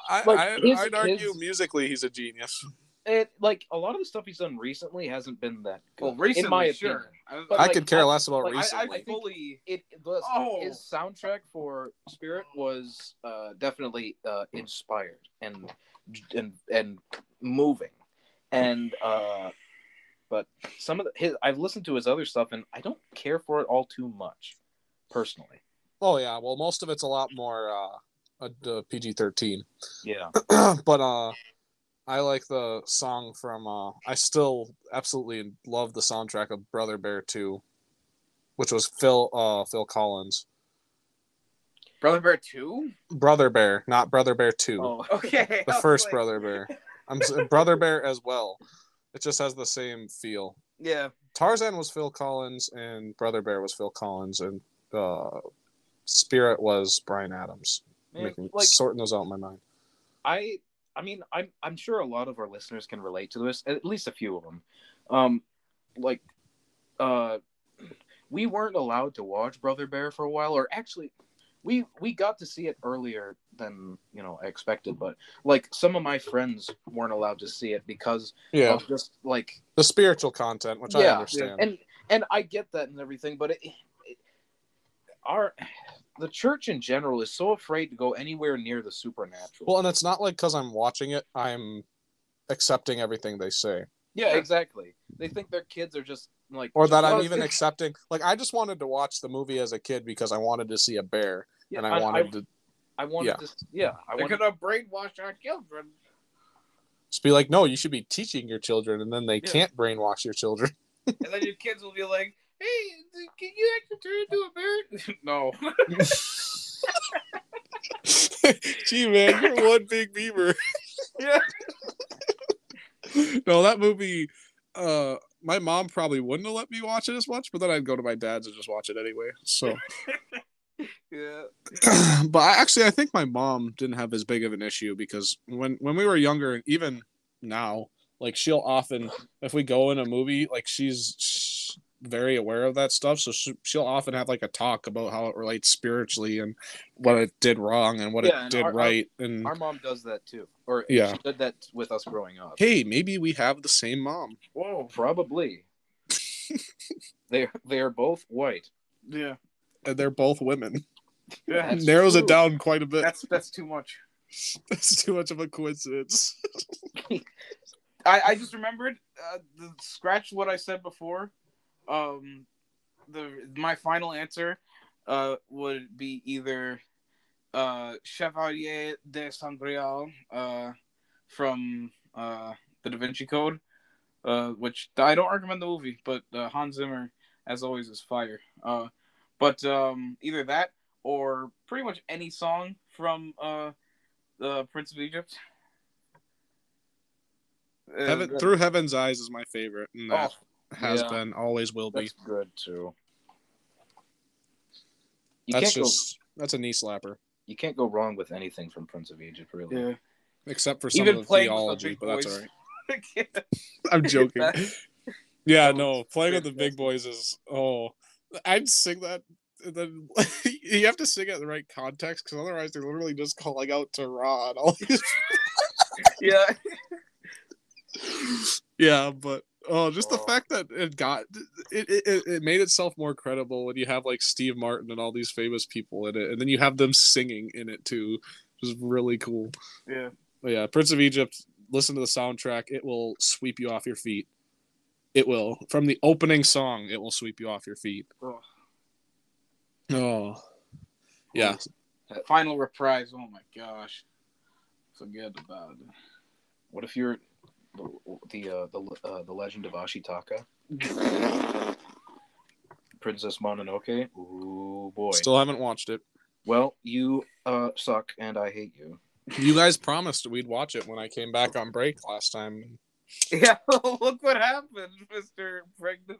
I, Like, I, his- I'd argue his- musically he's a genius. It like a lot of the stuff he's done recently hasn't been that good. Well, recently, in my sure. opinion. I, But, I like, could care I- less about like, I- I recently. I, I fully. it the, Oh. his soundtrack for Spirit was uh, definitely uh, inspired and and and moving, and uh, but some of the, his I've listened to his other stuff and I don't care for it all too much, personally. oh yeah, well most of it's a lot more uh, uh PG thirteen, Yeah, but uh, I like the song from uh, I still absolutely love the soundtrack of Brother Bear two, which was Phil uh Phil Collins. Brother Bear 2? Brother Bear, not Brother Bear two. oh, Okay. the first like- Brother Bear. I'm Brother Bear as well. It just has the same feel. Yeah. Tarzan was Phil Collins and Brother Bear was Phil Collins and uh, Spirit was Bryan Adams. man, Making, like sorting those out in my mind. I I mean I'm I'm sure a lot of our listeners can relate to this, at least a few of them. Um like uh we weren't allowed to watch Brother Bear for a while or actually we we got to see it earlier than, you know, I expected, but like some of my friends weren't allowed to see it because Yeah, of just like the spiritual content, which I Yeah, understand. and and I get that and everything, but it, it, our the church in general is so afraid to go anywhere near the supernatural. well, and it's not like because I'm watching it, I'm accepting everything they say, Yeah, exactly. They think their kids are just like, or that I'm even it- accepting. Like I just wanted to watch the movie as a kid because I wanted to see a bear, Yeah, and I, wanted to I, wanted yeah. to, yeah, I They're wanted. gonna brainwash our children. just be like, no, you should be teaching your children, and then they Yeah. can't brainwash your children. And then your kids will be like, "Hey, can you actually turn into a bear?" no. Gee, man, you're one big beaver. Yeah. no, that movie. Uh, my mom probably wouldn't have let me watch it as much, but then I'd go to my dad's and just watch it anyway. So, Yeah. but I, actually, I think my mom didn't have as big of an issue because when when we were younger, and even now, like she'll often, if we go in a movie, like she's very aware of that stuff, so she, she'll often have like a talk about how it relates spiritually and what it did wrong and what Yeah, it and did our- our- right. and Our mom does that too, or Yeah. she did that with us growing up. hey, maybe we have the same mom. Whoa. Probably. they they are both white. Yeah. And they're both women. Yeah. That's Narrows true. it down quite a bit. That's that's too much. That's too much of a coincidence. I, I just remembered uh, the scratch what I said before. Um, the my final answer uh would be either uh Chevalier de Sangreal uh from uh the Da Vinci Code, uh which I don't recommend the movie, but uh, Hans Zimmer as always is fire. Uh, but um either that or pretty much any song from uh the Prince of Egypt. Uh, Heaven, that- Through Heaven's Eyes is my favorite, Oh, has yeah. been, always will be. That's good too. You That's can't just that's a knee slapper. You can't go wrong with anything from Prince of Egypt, really. yeah. Except for some Even of the playing with a theology, big but that's all right. I'm joking. That- Yeah, no, playing with the big boys is oh, I'd sing that. And then you have to sing it in the right context because otherwise they're literally just calling out to Rod. all these. Yeah. yeah, but oh, just the Oh. fact that it got it, it it- made itself more credible when you have like Steve Martin and all these famous people in it, and then you have them singing in it too, which is really cool. Yeah. But yeah, Prince of Egypt. Listen to the soundtrack; it will sweep you off your feet. It will. From the opening song, it will sweep you off your feet. Oh. Oh, yeah. Final reprise. Oh my gosh. Forget about it. What if you're the the uh, the, uh, the Legend of Ashitaka, Princess Mononoke? Ooh boy. Still haven't watched it. Well, you uh, suck, and I hate you. You guys promised we'd watch it when I came back on break last time. Yeah, look what happened, Mister Pregnant.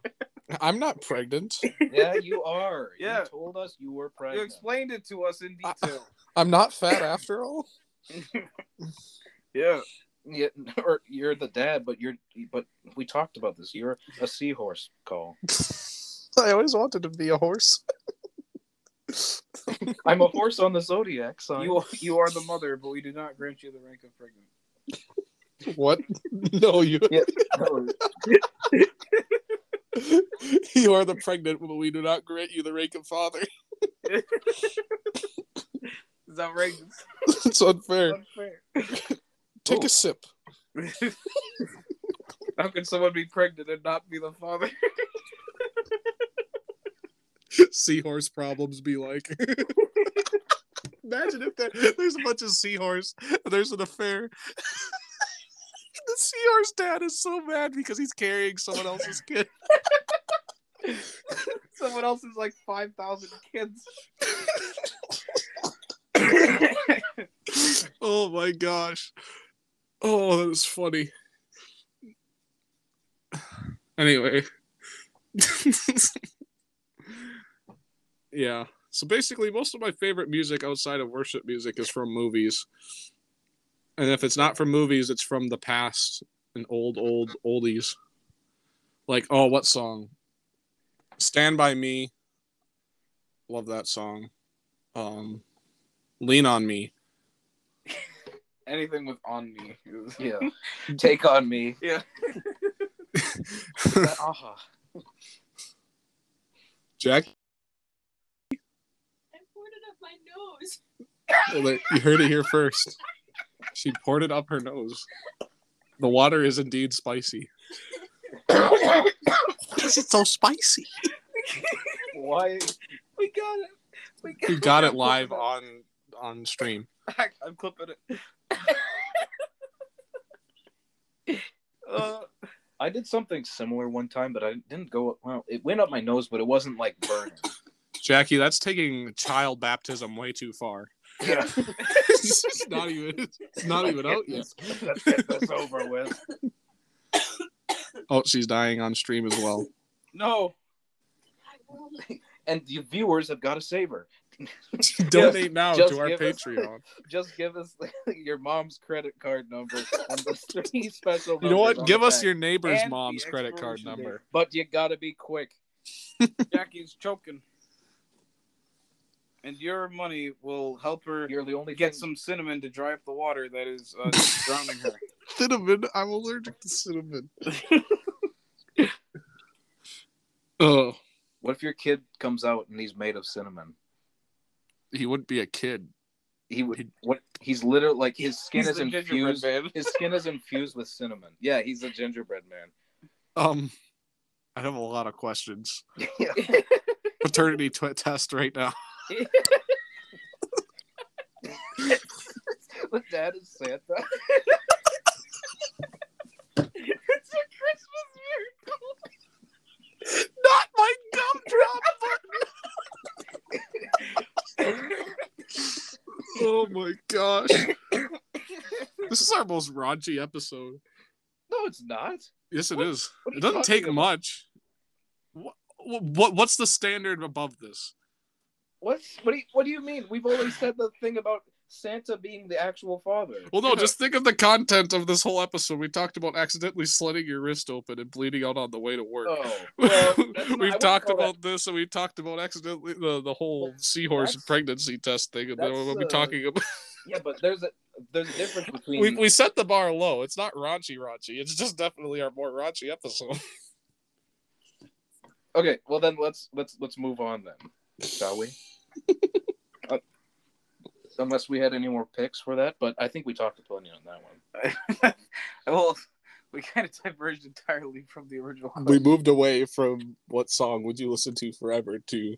I'm not pregnant. Yeah, you are. Yeah. You told us you were pregnant. You explained it to us in detail. I'm not fat after all. yeah. Yeah, or you're the dad, but you're but we talked about this. You're a seahorse call. I always wanted to be a horse. I'm a horse on the zodiac sign. You you are the mother, but we do not grant you the rank of pregnant. What? No, you Yeah. you are the pregnant, but we do not grant you the rank of father. Is that outrageous? it's unfair. Unfair. Take Ooh. a sip. How can someone be pregnant and not be the father? Seahorse problems be like. Imagine if there, there's a bunch of seahorse and there's an affair. the seahorse dad is so mad because he's carrying someone else's kid. Someone else is like five thousand kids. Oh my gosh. Oh, that was funny. Anyway. yeah. So basically, most of my favorite music outside of worship music is from movies. And if it's not from movies, it's from the past and old, old, oldies. Like, oh, what song? Stand By Me. Love that song. Um, Lean on Me. Anything with on me. is- yeah. Take on me. Yeah. Aha. Jack, I poured it up my nose. well, you heard it here first. She poured it up her nose. The water is indeed spicy. Why is it so spicy? Why? We got it. We got, We got it live on on stream. I'm clipping it. Uh, I did something similar one time, but I didn't go. Well, it went up my nose, but it wasn't like burning. Jackie, that's taking child baptism way too far. yeah. it's not even it's not even out yet. Let's get this over with. Oh, she's dying on stream as well. No. And the viewers have got to save her. Donate now just to our give us- Patreon. Just give us your mom's credit card number and the three special. You know what? Give us your neighbor's mom's credit card expiration date. number. But you gotta be quick. Jackie's choking. And your money will help her You're the only get thing- some cinnamon to dry up the water that is uh, drowning her. Cinnamon. I'm allergic to cinnamon. Oh, What if your kid comes out and he's made of cinnamon? He wouldn't be a kid. He would. What? He's literally like his skin He's is infused. His skin is infused with cinnamon. Yeah, he's a gingerbread man. Um, I have a lot of questions. Yeah. Paternity t- test right now. But dad is Santa. it's a Christmas miracle. Not my gumdrop oh my gosh. This is our most raunchy episode. No, it's not. Yes, it What- is. what It doesn't take about? much. What, what what's the standard above this? What's what do you, what do you mean? We've only said the thing about Santa being the actual father. Well, no, just think of the content of this whole episode. We talked about accidentally slitting your wrist open and bleeding out on the way to work. Oh, well, that's not- I we've talked call that- about this, and we talked about accidentally the, the whole seahorse that's- pregnancy test thing, and then we'll be uh, talking about. Yeah, but there's a there's a difference between. we we set the bar low. It's not raunchy, raunchy. It's just definitely our more raunchy episode. Okay, well then let's let's let's move on then, shall we? Unless we had any more picks for that, but I think we talked plenty on that one. well, we kind of diverged entirely from the original. we moved away from what song would you listen to forever to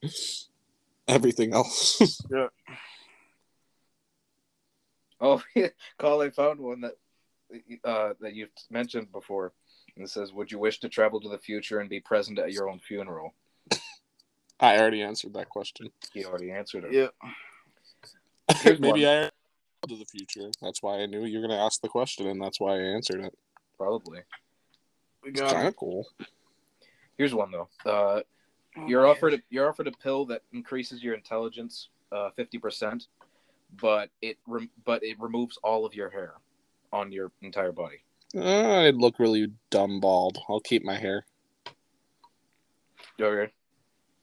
everything else. Yeah. Oh, Call, I found one that uh, that you've mentioned before. And it says, "Would you wish to travel to the future and be present at your own funeral?" I already answered that question. He already answered it. Yeah. Here's Maybe one. I to the future. That's why I knew you were going to ask the question, and that's why I answered it. Probably. We got kind of cool. Here's one though. Uh, you're offered a, you're offered a pill that increases your intelligence uh, fifty percent, but it rem- but it removes all of your hair on your entire body. Uh, I'd look really dumb bald. I'll keep my hair. Okay.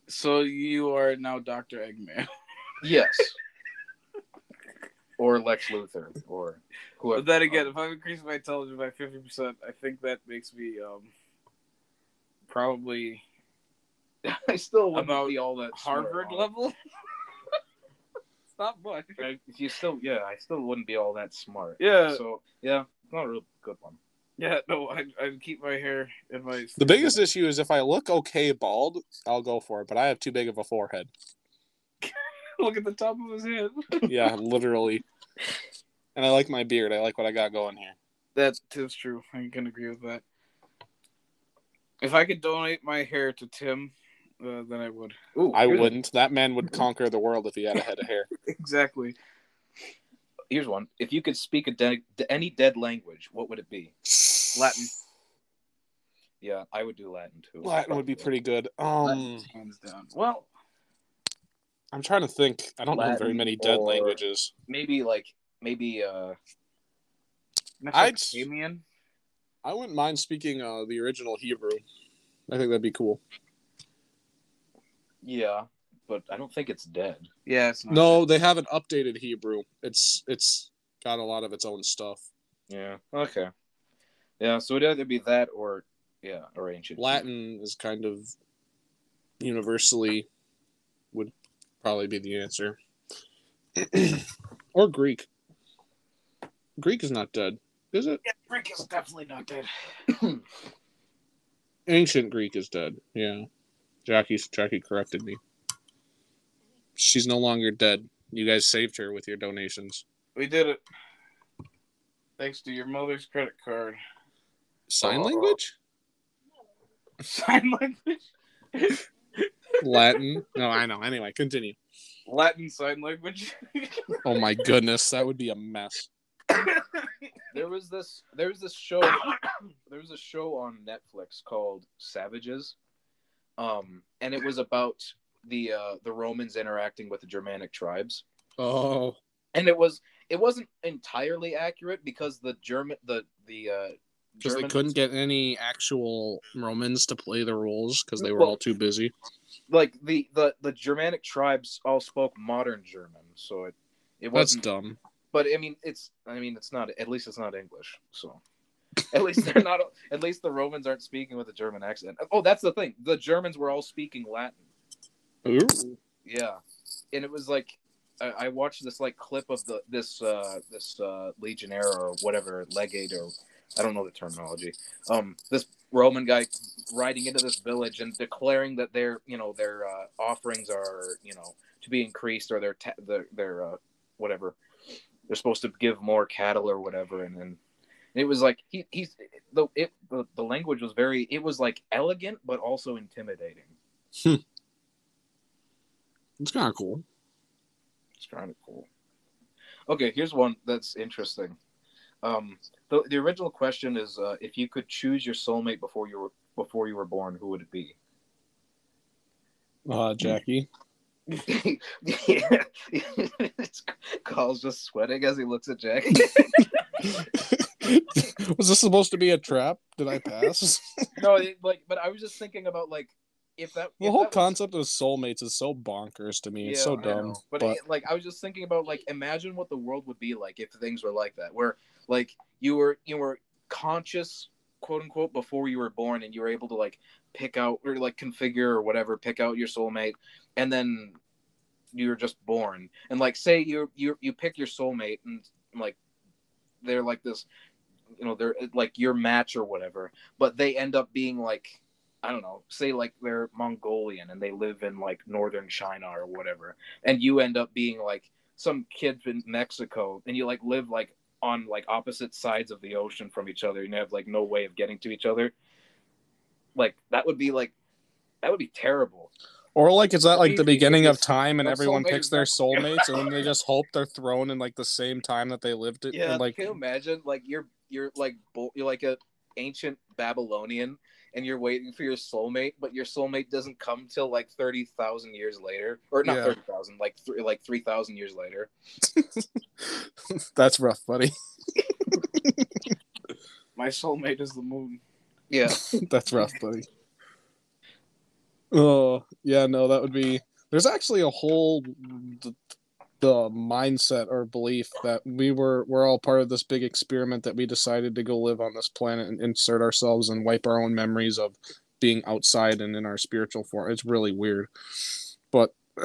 So you are now Doctor Eggman. Yes. Or Lex Luthor, or whoever. But then again, if I increase my intelligence by fifty percent, I think that makes me um probably I still wouldn't About be all that Harvard honestly. level. it's not much. I, you still, yeah, I still wouldn't be all that smart. Yeah, So yeah, not a real good one. yeah. No, I I'd keep my hair in my. The biggest issue is if I look okay bald, I'll go for it. But I have too big of a forehead. look at the top of his head. Yeah, literally. And I like my beard. I like what I got going here. That is true. I can agree with that. If I could donate my hair to Tim, uh, then I would. Ooh, I here's- wouldn't. That man would conquer the world if he had a head of hair. Exactly. Here's one. If you could speak a de- any dead language, what would it be? Latin. Yeah, I would do Latin too. Latin would be pretty good. Latin, Um, hands down. Well, I'm trying to think. I don't know very many dead languages. Maybe like maybe uh I'd, I wouldn't mind speaking uh, the original Hebrew. I think that'd be cool. yeah, but I don't think it's dead. Yeah, it's not No, they have an updated Hebrew. It's it's got a lot of its own stuff. Yeah. Okay. Yeah, so it'd either be that or yeah, or ancient. Latin is kind of universally would probably be the answer. or Greek. Greek is not dead, is it? Yeah, Rick is definitely not dead. Ancient Greek is dead. Yeah. Jackie Jackie corrected me. She's no longer dead. You guys saved her with your donations. We did it. Thanks to your mother's credit card. Sign language? Sign language. Latin? No, I know. Anyway, continue. Latin sign language. Oh my goodness, that would be a mess. There was this there was this show there was a show on Netflix called Savages. Um and it was about the uh the Romans interacting with the Germanic tribes. Oh. And it was it wasn't entirely accurate because the German the the uh Because they couldn't get any actual Romans to play the roles because they were Well- all too busy. like the the the Germanic tribes all spoke modern German, so it it wasn't dumb. but I mean, it's I mean, it's not at least it's not English. So at least they're not. At least the Romans aren't speaking with a German accent. Oh, that's the thing. The Germans were all speaking Latin. Ooh. Yeah, and it was like I, I watched this like clip of the this uh this uh legionnaire or whatever legate or I don't know the terminology. Um, this Roman guy riding into this village and declaring that their you know their uh, offerings are you know to be increased or their ta- their their uh, whatever they're supposed to give more cattle or whatever and then it was like he he's the it the, the language was very it was like elegant but also intimidating. It's kind of cool. It's kind of cool. Okay, here's one that's interesting. Um, the, the original question is uh, if you could choose your soulmate before you were before you were born, who would it be? Uh, Jackie. yeah. Carl's just sweating as he looks at Jackie. Was this supposed to be a trap? Did I pass? no, it, like, but I was just thinking about like if that the if whole that was- concept of soulmates is so bonkers to me. it's so dumb. But, But, it- like, I was just thinking about like, imagine what the world would be like if things were like that, where like you were you were conscious, quote unquote, before you were born, and you were able to like pick out or like configure or whatever, pick out your soulmate, and then you were just born, and like say you you you pick your soulmate, and like they're like this, you know, they're like your match or whatever, but they end up being like I don't know, say like they're Mongolian and they live in like northern China or whatever, and you end up being like some kid in Mexico, and you like live like on like opposite sides of the ocean from each other, and you have like no way of getting to each other. Like that would be like that would be terrible. or like, is that like the beginning of time and everyone picks their soulmates and then they just hope they're thrown in like the same time that they lived it? Yeah, and, like, can you imagine? Like you're you're like you're like a ancient Babylonian, and you're waiting for your soulmate, but your soulmate doesn't come till like thirty thousand years later, or not Yeah. thirty thousand, like three like three thousand years later. that's rough, buddy. My soulmate is the moon. Yeah, That's rough, buddy. Oh yeah, no, that would be. There's actually a whole the, mindset or belief that we were we're all part of this big experiment that we decided to go live on this planet and insert ourselves and wipe our own memories of being outside and in our spiritual form. It's really weird, but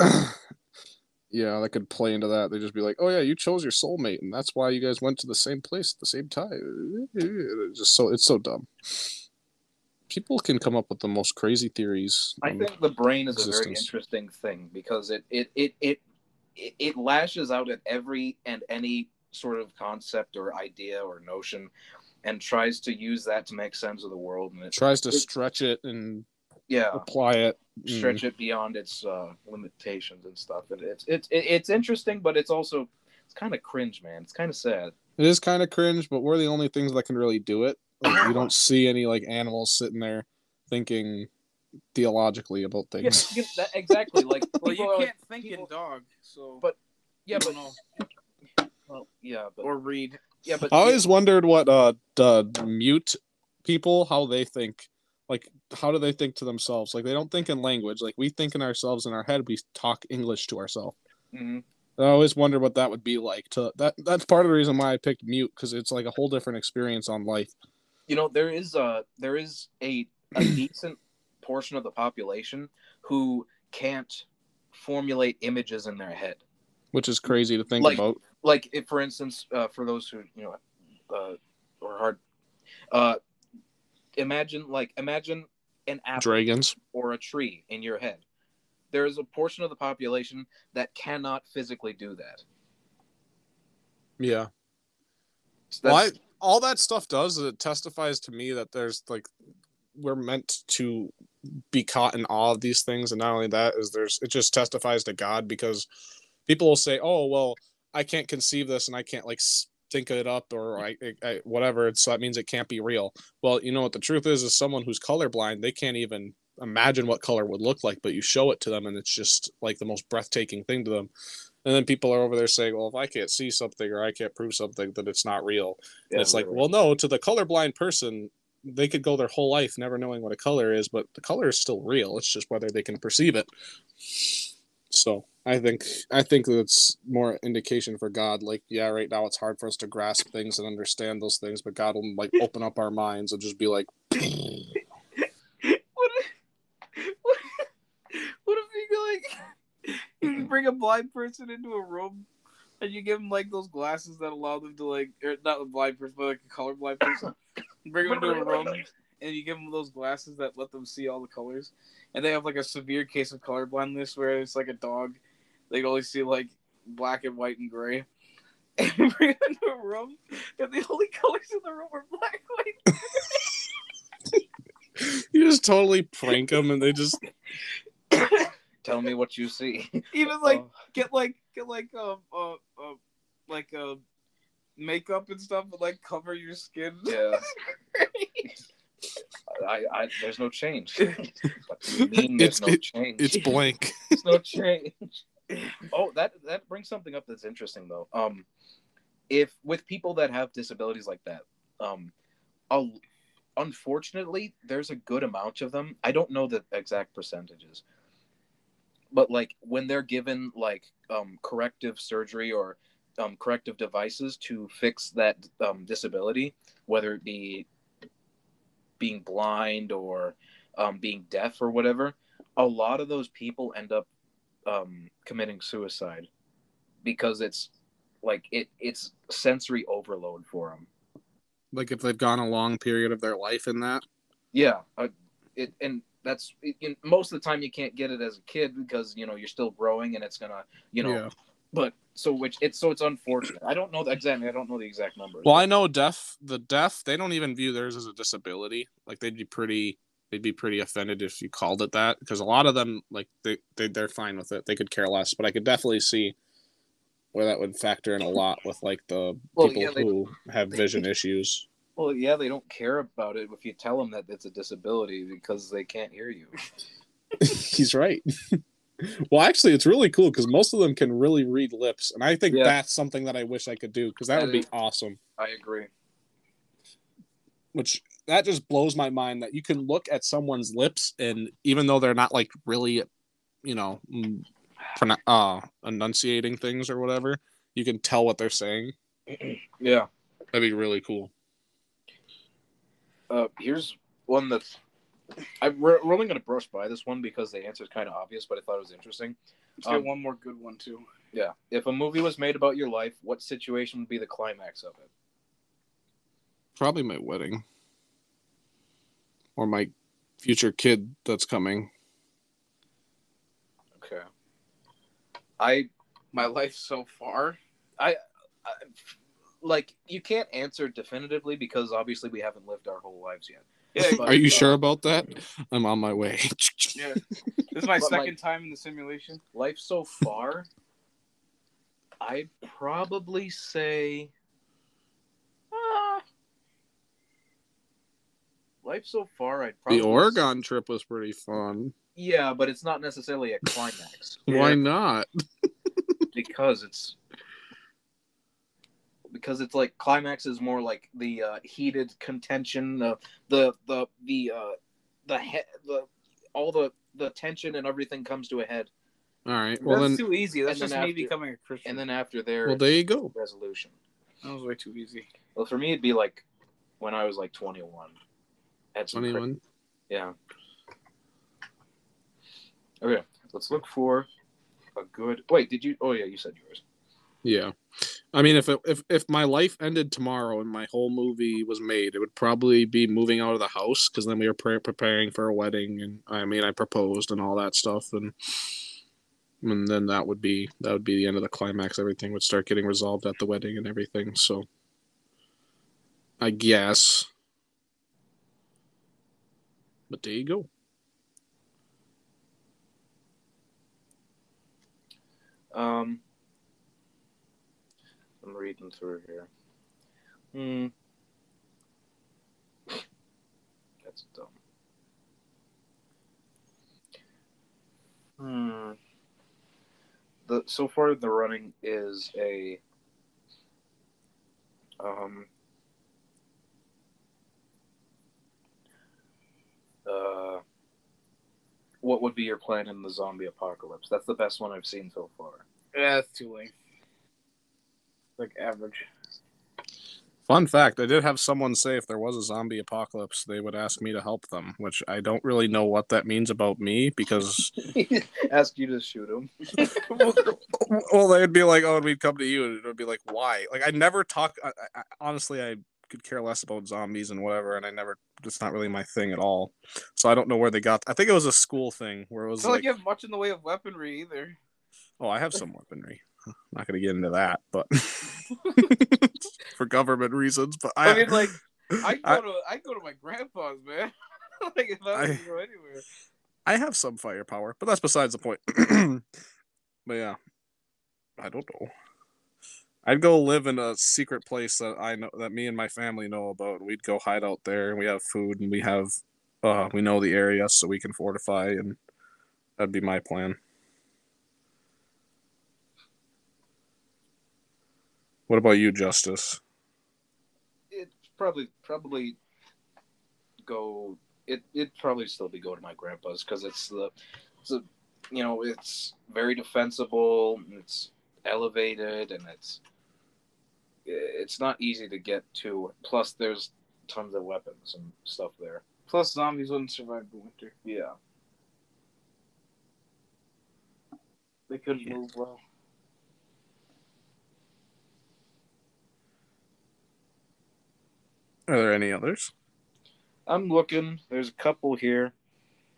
yeah, that could play into that. They just be like, "Oh yeah, you chose your soulmate, and that's why you guys went to the same place at the same time." It's just so it's so dumb people can come up with the most crazy theories. I think the brain is a very interesting thing because it it it it it, it lashes out at every and any sort of concept or idea or notion, and tries to use that to make sense of the world. And it tries to it- stretch it and yeah. apply it. Mm. stretch it beyond its uh, limitations and stuff. And it's it's it's interesting, but it's also it's kind of cringe, man. It's kind of sad. It is kind of cringe, but we're the only things that can really do it. Like, you don't see any like animals sitting there thinking theologically about Yeah, things. you- that- exactly. Like, Well, you can't think people- in dog, so But- yeah, but don't well, yeah, but or read. yeah, but I always wondered what uh the mute people how they think. Like how do they think to themselves? Like they don't think in language. Like we think in ourselves in our head. We talk English to ourselves. Mhm. I always wonder what that would be like. To that that's part of the reason why I picked mute because it's like a whole different experience on life. you know there is a there is a a decent portion of the population who can't formulate images in their head. which is crazy to think Like- about. like if, for instance uh, for those who you know uh, or hard uh, imagine like imagine an apple Dragons. or a tree in your head there is a portion of the population that cannot physically do that Yeah. So Well, I, all that stuff does is it testifies to me that there's like we're meant to be caught in awe of these things, and not only that is there's it just testifies to God because people will say, "Oh, well, I can't conceive this, and I can't like think it up, or I, I, I whatever." so that means it can't be real. Well, you know what the truth is? Is someone who's colorblind, they can't even imagine what color would look like, but you show it to them, and it's just like the most breathtaking thing to them. And then people are over there saying, "Well, if I can't see something or I can't prove something, then it's not real." And yeah, it's like, really. well, no, to the colorblind person, they could go their whole life never knowing what a color is, but the color is still real. It's just whether they can perceive it. So I think I think that's more indication for God. Like, yeah, right now it's hard for us to grasp things and understand those things, but God will like open up our minds and just be like, what if, what, what if you like You bring a blind person into a room and you give them like those glasses that allow them to like, or not a blind person, but like a colorblind person. Bring them into a room and you give them those glasses that let them see all the colors. And they have like a severe case of colorblindness where it's like a dog. They can only see like black and white and gray. And you bring them into a room and the only colors in the room are black, white, you just totally prank them, and they just tell me what you see even like Oh, get like get like um uh, uh like uh makeup and stuff and like cover your skin. yeah I, I there's no change. what do you mean there's It's- no it- change? It's blank. There's no change. Oh, that that brings something up that's interesting though. Um, if with people that have disabilities like that, um, a, unfortunately, there's a good amount of them. I don't know the exact percentages, but like when they're given like um, corrective surgery or um, corrective devices to fix that um, disability, whether it be being blind or um, being deaf or whatever, a lot of those people end up um, committing suicide because it's like it it's sensory overload for them. like if they've gone a long period of their life in that. Yeah, uh, it and that's it, most of the time you can't get it as a kid because you know you're still growing and it's gonna you know. Yeah. But so which it's so it's unfortunate. I don't know the exactly. I don't know the exact numbers. Well, I know deaf. The deaf, they don't even view theirs as a disability. Like they'd be pretty, they'd be pretty offended if you called it that. Because a lot of them, like they, they, they're fine with it. They could care less. But I could definitely see where that would factor in a lot with like the Well, people yeah, they- who have vision issues. Well, yeah, they don't care about it if you tell them that it's a disability because they can't hear you. He's right. well, actually, it's really cool because most of them can really read lips, and I think Yeah. that's something that I wish I could do because that, That would be awesome. I agree. which that just blows my mind that you can look at someone's lips and even though they're not like really you know mm, pronou- uh enunciating things or whatever you can tell what they're saying Yeah. that'd be really cool Uh, here's one that's. I, we're, we're only going to brush by this one because the answer is kind of obvious, but I thought it was interesting. Let's get Um, one more good one too. Yeah. If a movie was made about your life, what situation would be the climax of it? probably my wedding or my future kid that's coming Okay. I, My life so far. I, like, you can't answer definitively because obviously we haven't lived our whole lives yet. Yeah, But, are you uh, sure about that? I'm on my way. Yeah. This is my But, like- second time in the simulation. Life so far, I'd probably say. ah, life so far, I'd probably the oregon trip was pretty fun. Yeah, but it's not necessarily a climax. Why not? Because it's because it's like climax is more like the uh, heated contention, uh, the the the uh, the he- the all the the tension and everything comes to a head, all right well That's then too easy. That's just then me becoming a Christian. and then after there, well there you go resolution. that was way too easy. Well, for me, it'd be like when I was like twenty one. Had some cra- 21 Yeah. Okay, let's look for a good. Wait, did you? Oh yeah, you said yours. Yeah, I mean, if it, if if my life ended tomorrow and my whole movie was made, it would probably be moving out of the house because then we were pre- preparing for a wedding, and I mean, I proposed and all that stuff, and and then that would be that would be the end of the climax. Everything would start getting resolved at the wedding and everything. So, I guess. But there you go. Um, reading through here. Hmm. That's dumb. Hmm. The so far the running is a um uh what would be your plan in the zombie apocalypse? That's the best one I've seen so far. Yeah, that's too late. Like average. Fun fact: I did have someone say if there was a zombie apocalypse, they would ask me to help them, which I don't really know what that means about me because Ask you to shoot him. well, they'd be like, "Oh," and we'd come to you, and it would be like, "Why?" Like I never talk. I, I, honestly, I could care less about zombies and whatever, and I never. It's not really my thing at all. So I don't know where they got. I think it was a school thing where it was It's not like, like you have much in the way of weaponry either. "Oh, I have some weaponry." I'm not gonna get into that, but for government reasons. But I, I mean, like, I go I- to I go to my grandpa's, man. like, if I I- go anywhere. I have some firepower, but that's besides the point. but yeah, I don't know. I'd go live in a secret place that I know that me and my family know about, and we'd go hide out there, and we have food, and we have uh, we know the area, so we can fortify, and that'd be my plan. What about you, Justice? It probably probably go. It it probably still be go to my grandpa's because it's the it's a you know it's very defensible. It's elevated and it's it's not easy to get to. Plus, there's tons of weapons and stuff there. Plus, zombies wouldn't survive the winter. Yeah. They couldn't Yeah. move well. Are there any others? I'm looking. There's a couple here.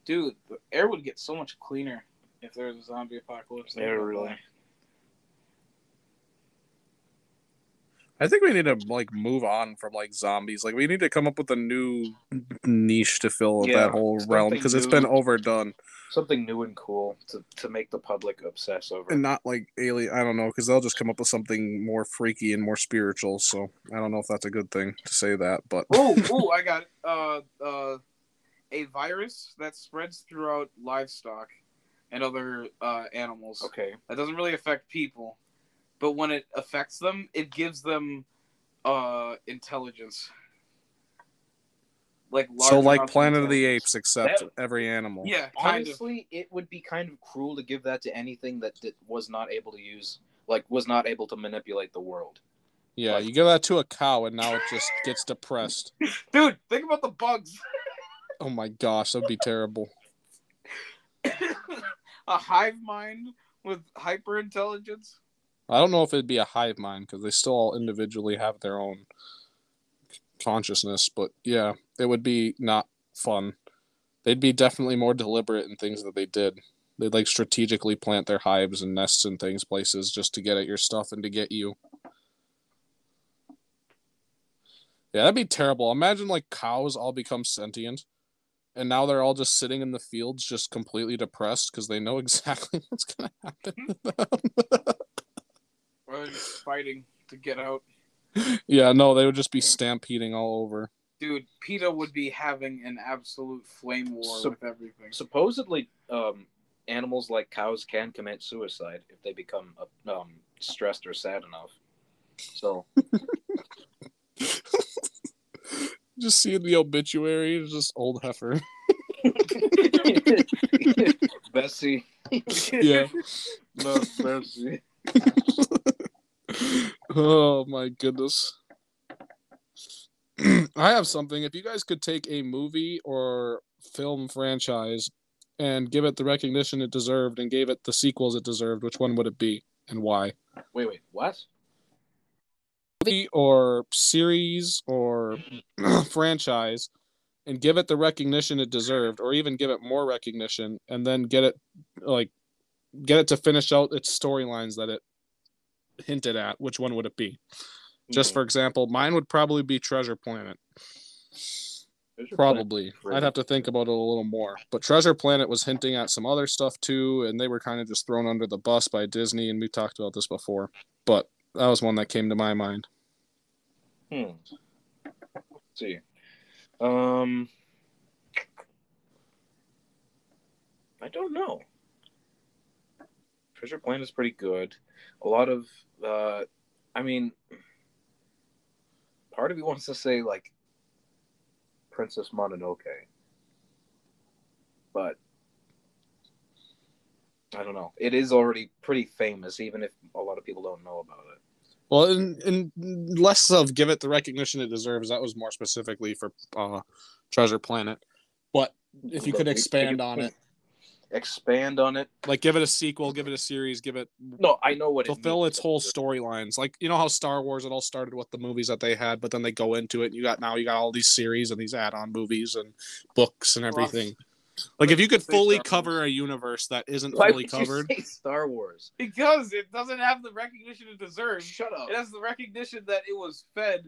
Dude, the air would get so much cleaner if there was a zombie apocalypse. Yeah, really. I think we need to like move on from like zombies. Like we need to come up with a new niche to fill Yeah, that whole realm because it's been overdone Something new and cool to, to make the public obsess over. and not like alien. I don't know because they'll just come up with something more freaky and more spiritual. So I don't know if that's a good thing to say that, but Oh, oh, I got. Uh, uh, a virus that spreads throughout livestock and other uh, animals. okay. That doesn't really affect people, but when it affects them, it gives them uh, intelligence. Like so like Planet of the. Apes, except That- every animal. Yeah, kind of. Honestly, it would be kind of cruel to give that to anything that, that was not able to use, like, was not able to manipulate the world. Yeah, you give that to a cow and now it just gets depressed. Dude, think about the bugs. Oh my gosh, that'd be terrible. a hive mind with hyper intelligence. I don't know if it'd be a hive mind because they still all individually have their own consciousness, but yeah, it would be not fun. They'd be definitely more deliberate in things that they did. They'd like strategically plant their hives and nests and things places just to get at your stuff and to get you. Yeah, that'd be terrible. Imagine like cows all become sentient and now they're all just sitting in the fields just completely depressed because they know exactly what's gonna happen to them. Or just fighting to get out. Yeah, no, they would just be stampeding all over. Dude, PETA would be having an absolute flame war So- with everything. Supposedly, um, animals like cows can commit suicide if they become uh, um, stressed or sad enough. So, Just seeing the obituary, it's just old heifer. Bessie. Yeah. No, Bessie. Oh my goodness. I have something. If you guys could take a movie or film franchise and give it the recognition it deserved and gave it the sequels it deserved, which one would it be and why? Wait, wait, what? movie or series or franchise and give it the recognition it deserved or even give it more recognition and then get it like get it to finish out its storylines that it hinted at which one would it be just for example mine would probably be treasure planet probably i'd have to think about it a little more but treasure planet was hinting at some other stuff too and they were kind of just thrown under the bus by disney and we talked about this before but that was one that came to my mind Hmm. Let's see. Um, I don't know. Treasure Planet is pretty good. A lot of, uh, I mean, part of me wants to say like Princess Mononoke, but I don't know. It is already pretty famous, even if a lot of people don't know about it. Well, and, and less of give it the recognition it deserves. That was more specifically for uh, Treasure Planet. But if you could expand on it, expand on it. like give it a sequel, give it a series, give it No, I know what it fulfill means. its whole storylines. Like you know how Star Wars it all started with the movies that they had, but then they go into it. And you got now you got all these series and these add-on movies and books and everything. Like if you could fully Star cover Wars. a universe that isn't Why fully would you covered, say Star Wars? Because it doesn't have the recognition it deserves. Shut up. It has the recognition that it was fed.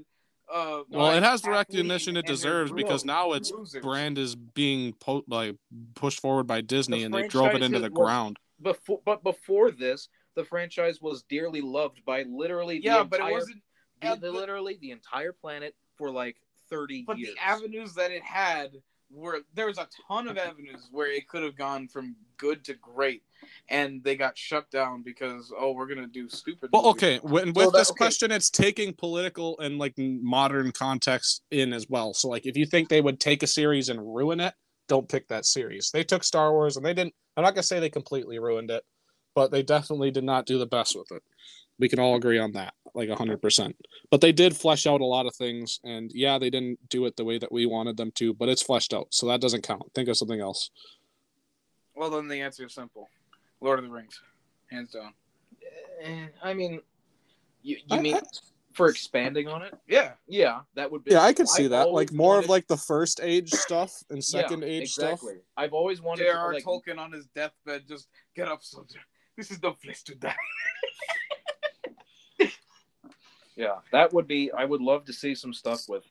Uh, well, it has the recognition it deserves because now its losers. brand is being po- like pushed forward by Disney, The and they drove it into the was- ground. Before, but before this, the franchise was dearly loved by literally the Yeah, but entire, it wasn't. the- the- the- literally the entire planet for like thirty But years. the avenues that it had where there was a ton of avenues where it could have gone from good to great, and they got shut down because oh, we're gonna do stupid. Well, movies. okay. When, with Well, that- this okay. question, it's taking political and like modern context in as well. So, like, if you think they would take a series and ruin it, don't pick that series. They took Star Wars and they didn't. I'm not gonna say they completely ruined it, but they definitely did not do the best with it. We can all agree on that, like hundred percent. But they did flesh out a lot of things, and yeah, they didn't do it the way that we wanted them to, but it's fleshed out, so that doesn't count. Think of something else. Well, then the answer is simple: Lord of the Rings, hands down. I mean, you, I- you mean for expanding on it? Yeah, Yeah, that would be. Yeah, I could see I've that. Like more of like the first age stuff and Yeah, second age stuff. I've always wanted to J.R.R. like, Tolkien on his deathbed, just get up, soldier. This is no place to die. Yeah, that would be. I would love to see some stuff with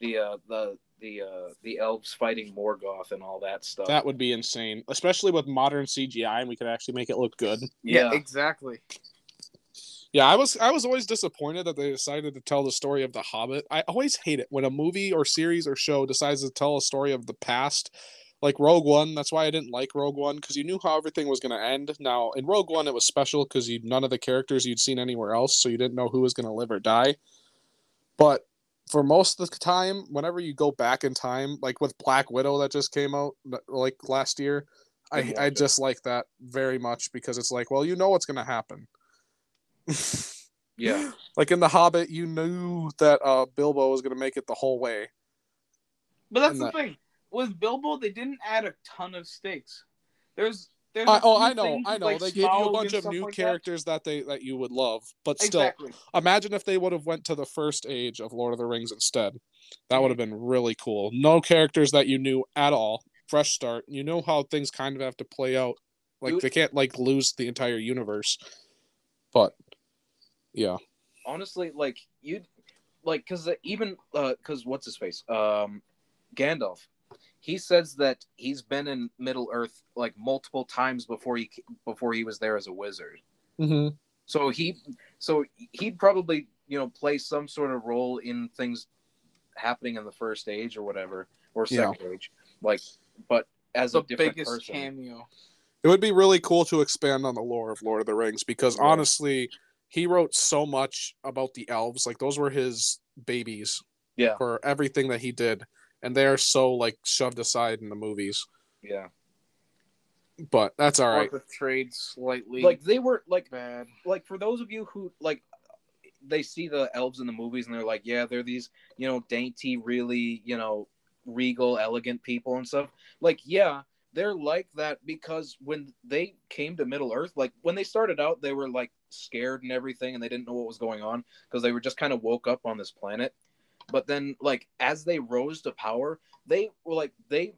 the uh, the the uh, the elves fighting Morgoth and all that stuff. That would be insane, especially with modern CGI, and we could actually make it look good. yeah, exactly. Yeah, I was I was always disappointed that they decided to tell the story of the Hobbit. I always hate it when a movie or series or show decides to tell a story of the past. Like Rogue One, that's why I didn't like Rogue One because you knew how everything was going to end. Now in Rogue One, it was special because you none of the characters you'd seen anywhere else, so you didn't know who was going to live or die. But for most of the time, whenever you go back in time, like with Black Widow that just came out like last year, I I just like that very much because it's like, well, you know what's going to happen. yeah. Like in The Hobbit, you knew that uh, Bilbo was going to make it the whole way. But that's And the that- thing. With Bilbo, they didn't add a ton of stakes. There's. I, oh, I know, I know. like, they gave you a bunch of new like characters that. they that you would love, but still, Exactly. imagine if they would have went to the first age of Lord of the Rings instead. That would have been really cool. No characters that you knew at all. Fresh start. You know how things kind of have to play out. Like Dude. they can't like lose the entire universe. But yeah, honestly, like you, like because even because what's his face, um, Gandalf, he says that he's been in Middle Earth like multiple times before he before he was there as a wizard. mm-hmm. So he, so he'd probably you know play some sort of role in things happening in the first age or whatever or Yeah. second age, like but as The a different biggest person. cameo. It would be really cool to expand on the lore of Lord of the Rings because Yeah. honestly, he wrote so much about the elves. Like those were his babies Yeah, for everything that he did, and they are so like shoved aside in the movies. yeah. But that's all right. Or right. portrayed slightly Like they were like bad. like for those of you who like they see the elves in the movies and they're like yeah they're these you know dainty really you know regal elegant people and stuff like yeah they're like that because when they came to middle earth like when they started out they were like scared and everything and they didn't know what was going on because they were just kind of woke up on this planet but then like as they rose to power they were like they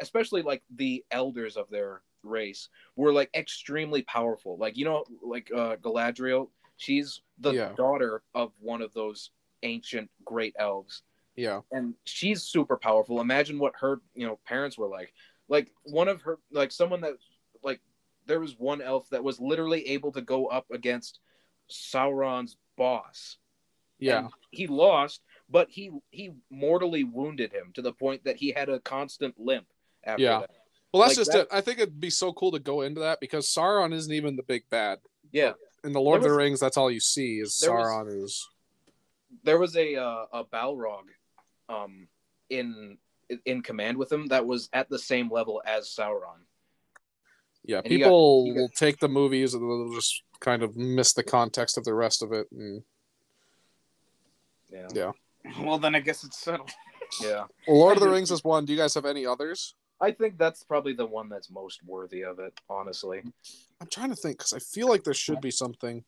especially like the elders of their race were like extremely powerful like you know like uh galadriel she's the Yeah. daughter of one of those ancient great elves Yeah. and she's super powerful imagine what her you know parents were like like one of her like someone that like there was one elf that was literally able to go up against sauron's boss Yeah. and he lost but he he mortally wounded him to the point that he had a constant limp after Yeah. that Well, that's like just that- it. I think it'd be so cool to go into that because Sauron isn't even the big bad. yeah In the Lord of the Rings, that's all you see is there was- Sauron is. there was a uh, a Balrog um in in command with him that was at the same level as Sauron. Yeah, and he got- people he got- will take the movies and they'll just kind of miss the context of the rest of it. And Yeah. Yeah. Well, then I guess it's settled. Yeah. well, Lord of the Rings is one. Do you guys have any others? I think that's probably the one that's most worthy of it, honestly. I'm trying to think because I feel like there should be something.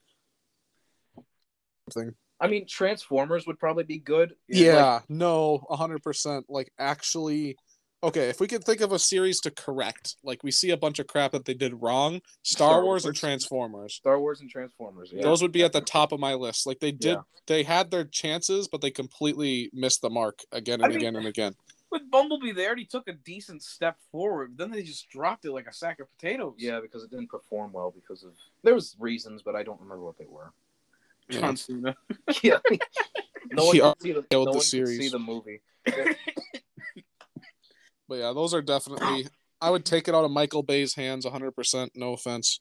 Something. I mean, Transformers would probably be good. Yeah, Like, no, hundred percent. Like actually, okay. If we could think of a series to correct, like we see a bunch of crap that they did wrong, Star, Star Wars and Transformers. Star Wars and Transformers. Yeah. Those would be at the top of my list. Like they did, Yeah. they had their chances, but they completely missed the mark again and I mean- again and again. With Bumblebee, they already took a decent step forward. Then they just dropped it like a sack of potatoes. Yeah, because it didn't perform well because of there was reasons, but I don't remember what they were. John Cena. yeah. No one He can see the, no killed the one can see the movie. But yeah, those are definitely. I would take it out of Michael Bay's hands 100%. No offense.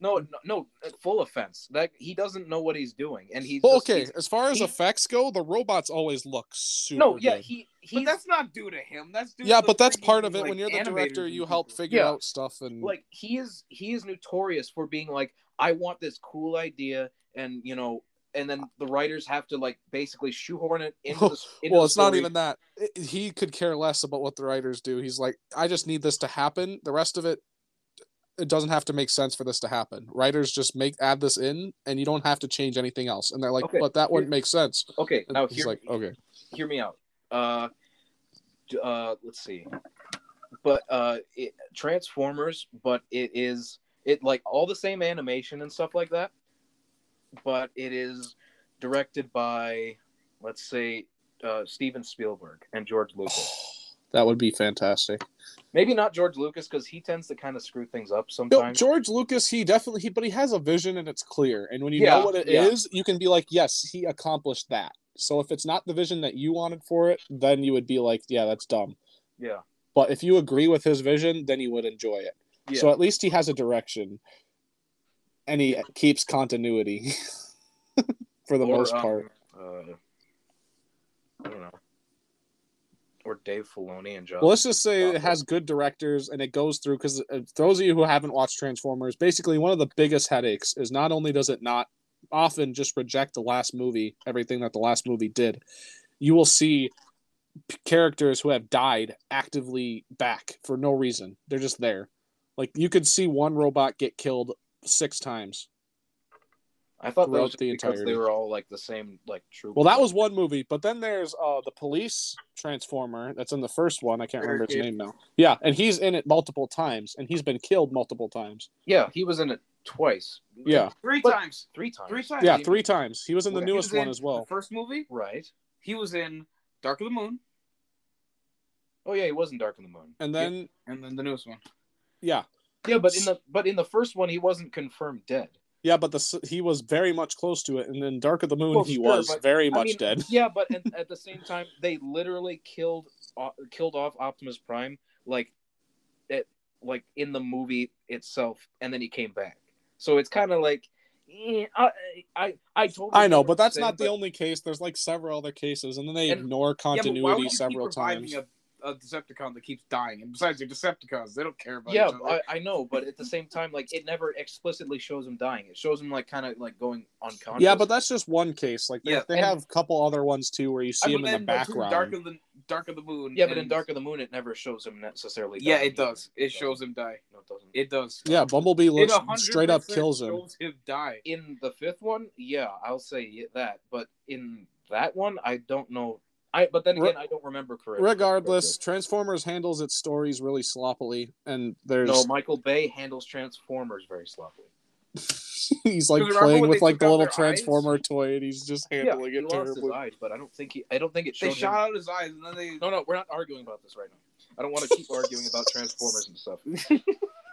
No, no, no, full offense. That he doesn't know what he's doing, and he's Well, just- okay. he's- As far as he- effects go, the robots always look super. No, yeah, good. he But that's not due to him. That's due yeah, to but that's part of it. like, when you're the director, you help figure Yeah. out stuff and like he is he is notorious for being like I want this cool idea, and you know, and then the writers have to like basically shoehorn it into the. Into well, it's not even that. It- he could care less about what the writers do. He's like, I just need this to happen. The rest of it, it doesn't have to make sense for this to happen. Writers just make add this in, and you don't have to change anything else. And they're like, Okay, but that wouldn't make sense. Okay, now he's hear, like, okay, hear me out. Uh, uh, let's see. But uh, it, Transformers, but it is it like all the same animation and stuff like that, but it is directed by, let's say, uh, Steven Spielberg and George Lucas. that would be fantastic. Maybe not George Lucas because he tends to kind of screw things up No, sometimes. George Lucas, he definitely, he, but he has a vision and it's clear. And when you Yeah, know what it is, yeah. you can be like, yes, he accomplished that. So if it's not the vision that you wanted for it, then you would be like, yeah, that's dumb. yeah, But if you agree with his vision, then you would enjoy it. yeah. So at least he has a direction, and he keeps continuity for the Or, most um, part. Uh, I don't know. Or Dave Filoni and Josh. Well, let's just say it has good directors, and it goes through because those of you who haven't watched Transformers, basically one of the biggest headaches is not only does it not often just reject the last movie, everything that the last movie did, you will see characters who have died actively back for no reason. They're just there. Like you could see one robot get killed six times. I thought that throughout was the because entirety. they were all like the same like true. Well, that was one movie, but then there's uh the police transformer that's in the first one. I can't remember his Barricade. name now. Yeah, and he's in it multiple times, and he's been killed multiple times. yeah, he was in it twice. Yeah, Three But- times. three times. Three times. yeah, three times. He was in the He he newest was one as well. The first movie, Right. he was in Dark of the Moon, Oh yeah, he was in Dark of the Moon. And then and then the newest one. yeah, Yeah, but in the but in the first one he wasn't confirmed dead. yeah, but the he was very much close to it, and then Dark of the Moon Well, he sure, was but, very I much mean, dead. Yeah, but and at the same time they literally killed uh, killed off Optimus Prime like it like in the movie itself, and then he came back. So it's kind of like. eh, I, I I totally. I know, but that's you're not the only case. There's like several other cases, and then they And- ignore Yeah, but continuity you several times. A, a Decepticon that keeps dying? And besides, they're Decepticons. They don't care about yeah, each other. I, I know, but at the same time, like it never explicitly shows him dying. It shows him like kind of like going unconscious. Yeah, but that's just one case. Like they, Yeah, they and- have a couple other ones too, where you see I him mean, in the background. Dark of the Dark of the Moon. yeah, but in and- Dark of the Moon, it never shows him necessarily. Yeah, it does. either. It shows him die. No, it doesn't. It does. Yeah, Bumblebee looks straight up kills him. Shows him die. in the fifth one, yeah, I'll say that. But in that one, I don't know. I but then Re- again, I don't remember correctly. Regardless, Transformers handles its stories really sloppily, and there's no, Michael Bay handles Transformers very sloppily. he's like playing with like the little their eyes? Transformer toy, and he's just Yeah, handling he it lost his terribly. eyes, but I don't think he. I don't think it They showed. shot him- out his eyes, and then they. No, no, we're not arguing about this right now. I don't want to keep arguing about Transformers and stuff.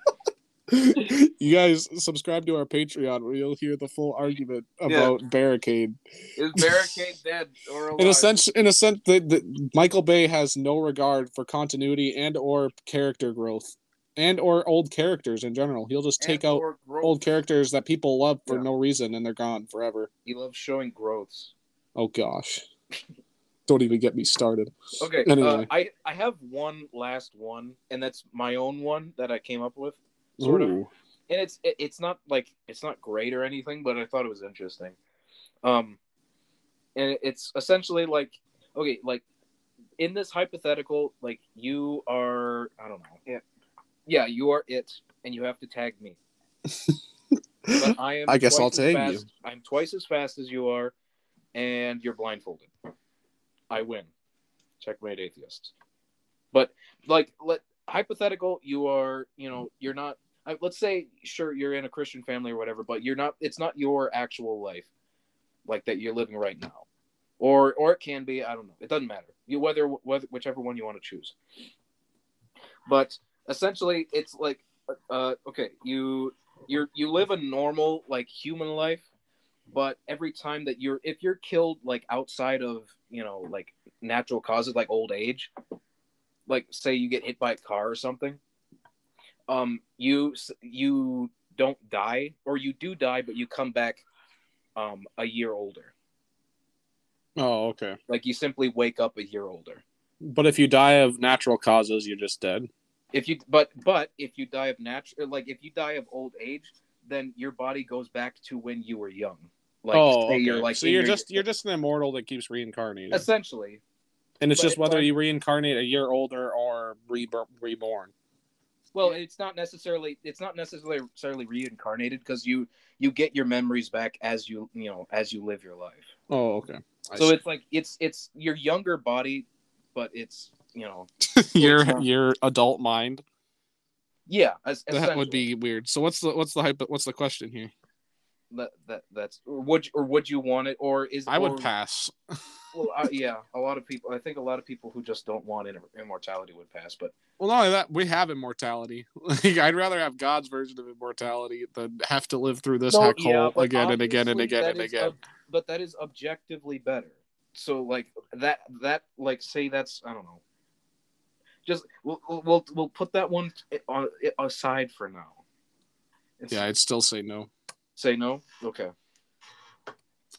you guys subscribe to our Patreon where you'll hear the full argument about Barricade. Is Barricade dead or alive? In a sense, in a sense, the, the, Michael Bay has no regard for continuity and or character growth, and or old characters in general. He'll just take And out old characters that people love for Yeah. no reason, and they're gone forever. He loves showing growths. Oh gosh, don't even get me started. Okay, Anyway. uh, I I have one last one, and that's my own one that I came up with. Sort of. And it's it, it's not like it's not great or anything, but I thought it was interesting. Um, and it's essentially like okay, like in this hypothetical, like you are I don't know, It. yeah, you are it, and you have to tag me. But I am. I guess I'll tag fast- you. I'm twice as fast as you are, and you're blindfolded. I win. Checkmate, atheists. But like, let hypothetical, you are. You know, you're not. I, let's say, sure, you're in a Christian family or whatever, but you're not. It's not your actual life, like that you're living right now, or or it can be. I don't know. It doesn't matter. You whether whether whichever one you want to choose. But essentially, it's like, uh, okay, you you're you live a normal like human life but every time that you're if you're killed like outside of you know like natural causes like old age like say you get hit by a car or something, um, you you don't die, or you do die, but you come back, um, a year older. Oh, okay. Like you simply wake up a year older. But if you die of natural causes, you're just dead. If you but but if you die of natural like if you die of old age, then your body goes back to when you were young. Like oh, okay. you're like so you're your- just you're just an immortal that keeps reincarnating, essentially and it's but just whether like- you reincarnate a year older or re- reborn. Well, it's not necessarily it's not necessarily necessarily reincarnated because you you get your memories back as you you know as you live your life. Oh, okay. I so see. it's like it's it's your younger body, but it's you know your your adult mind. yeah. As, That would be weird. So what's the what's the hype? What's the question here? that, that that's or would or would you want it or is I would or- pass. Well, uh, yeah, a lot of people. I think a lot of people who just don't want immortality would pass. But Well, not only that, we have immortality. Like, I'd rather have God's version of immortality than have to live through this No, heck yeah, hole but again and again and again and again. ob- but that is objectively better. So like that that like say that's I don't know. Just we'll we'll we'll, we'll put that one on aside for now. It's- yeah, I'd still say no. Say no. Okay.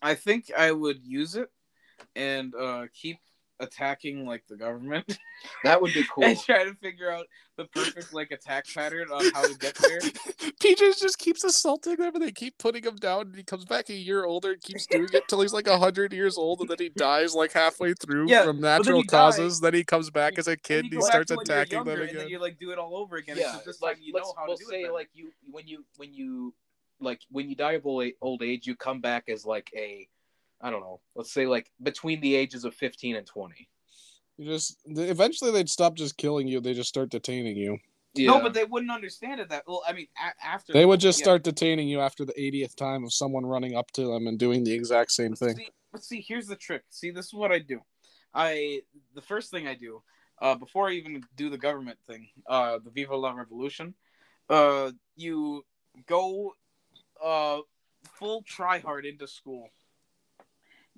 I think I would use it and uh, keep attacking like the government That would be cool. and try to figure out the perfect like attack pattern on how to get there. PJ just keeps assaulting them and they keep putting him down and he comes back a year older and keeps doing it till he's like hundred years old and then he dies like halfway through Yeah, from natural he causes. Then he comes back as a kid and he go back starts to when you're attacking younger, them and then again. you like do it all over again. yeah, Except this like time you let's know how we'll to do say it. like you when you when you like when you die of old old age, you come back as like a I don't know. Let's say like between the ages of fifteen and twenty. You just eventually they'd stop just killing you. They just start detaining you. No, but they wouldn't understand it that well. I mean, a- after They would just yeah. start detaining you after the 80th time of someone running up to them and doing the exact same thing. See, but see, here's the trick. See, this is what I do. I the first thing I do uh, before I even do the government thing, uh, the Viva la Revolution, uh, you go uh, full try hard into school.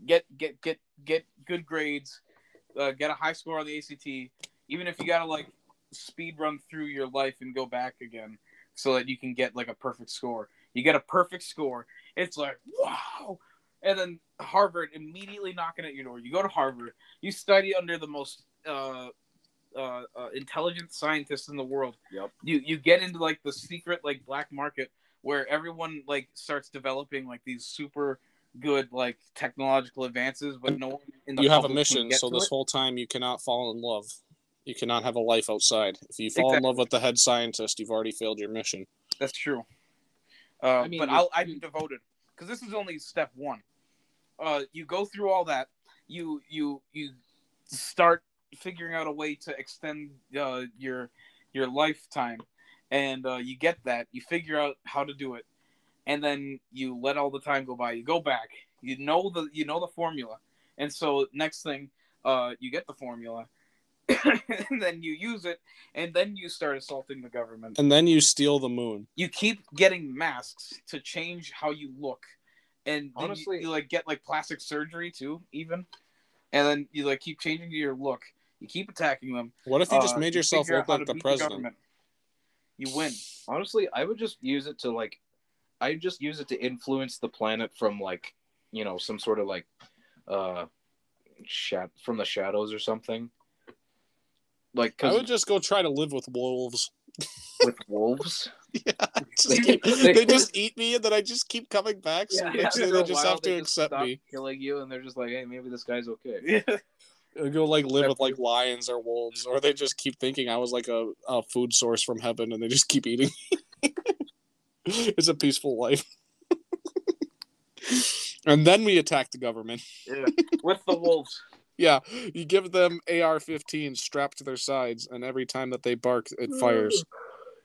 Get get get get good grades. Uh, get a high score on the ACT. Even if you gotta like speed run through your life and go back again, so that you can get like a perfect score. You get a perfect score. It's like wow. And then Harvard immediately knocking at your door. You go to Harvard. You study under the most uh, uh, uh, intelligent scientists in the world. Yep. You you get into like the secret like black market where everyone like starts developing like these super good like technological advances, but no one in the You have a mission, so this it. whole time you cannot fall in love. You cannot have a life outside. If you fall in love with the head scientist, you've already failed your mission. That's true. Uh, I mean, but I'll, I'm devoted because this is only step one. Uh, you go through all that. You you you start figuring out a way to extend uh, your your lifetime, and uh, you get that. You figure out how to do it, and then you let all the time go by. You go back. You know the you know the formula, and so next thing, uh, you get the formula, and then you use it, and then you start assaulting the government And then you steal the moon. you keep getting masks to change how you look and Honestly- you, you like get like plastic surgery too even and then you like keep changing your look you keep attacking them What if you just Uh, made yourself figure look like the president? government. you win Honestly, I would just use it to like, I just use it to influence the planet from like, you know, some sort of like, uh, shat from the shadows or something. Like, I would just go try to live with wolves. with wolves. Yeah, just They- keep- they- they just eat me, and then I just keep coming back. So eventually, after they a just have to they just accept stop me. killing you, and they're just like, hey, maybe this guy's okay. yeah I'd go like live with like lions or wolves, or they just keep thinking I was like a, a food source from heaven, and they just keep eating. it's a peaceful life. and then we attack the government. yeah, with the wolves Yeah, you give them AR-15 strapped to their sides, and every time that they bark, it fires.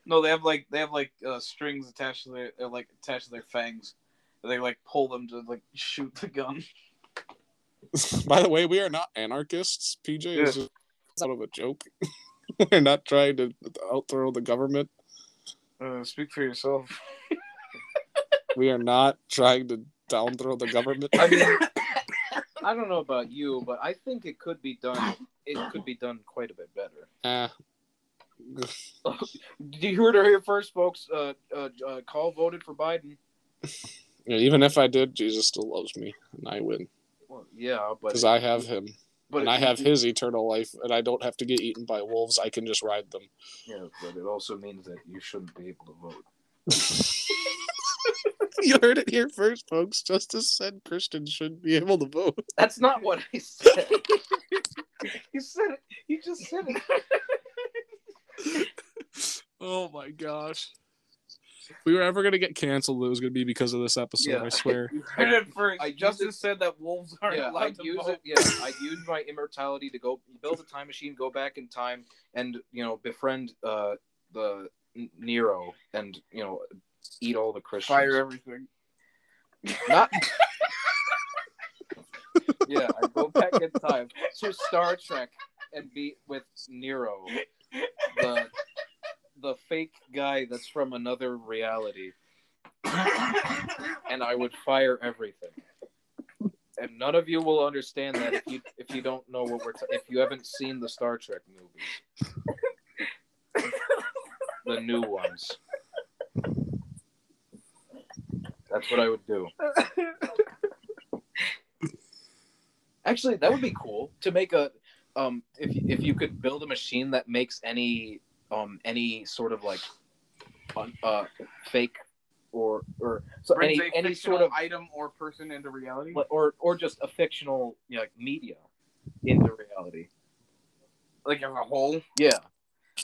no they have like they have like uh, strings attached to their they're like attached to their fangs they like pull them to like shoot the gun By the way, we are not anarchists. PJ Yeah. is just sort of a joke. We're not trying to outthrow the government. Uh, speak for yourself We are not trying to downthrow the government. I mean, I don't know about you, but I think it could be done. It could be done quite a bit better. Eh. You heard it here first, folks. Uh, uh, uh, Call voted for Biden. Yeah, even if I did, Jesus still loves me, and I win Well, yeah, but because I have him, but and I have his eternal life, and I don't have to get eaten by wolves. I can just ride them. Yeah, but it also means that you shouldn't be able to vote. you heard it here first, folks. Justice said Christians shouldn't be able to vote. That's not what I said. you said it. You just said it. Oh my gosh. If we were ever gonna get canceled, it was gonna be because of this episode. Yeah. I swear. You heard first. I just, Justice said that wolves aren't yeah, allowed I'd to use vote. it. Yeah, I'd use my immortality to go build a time machine, go back in time, and you know befriend uh, the Nero, and you know eat all the Christians. Fire everything. Not. yeah, I go back in time to Star Trek and be with Nero, the the fake guy that's from another reality, and I would fire everything. And none of you will understand that if you if you don't know what we're if you haven't seen the Star Trek movies, the new ones. That's what I would do. Actually, that would be cool to make a um if if you could build a machine that makes any um any sort of like uh fake or or so any any sort of item or person into reality. or or just a fictional you know, like media into reality. Like as a whole, Yeah,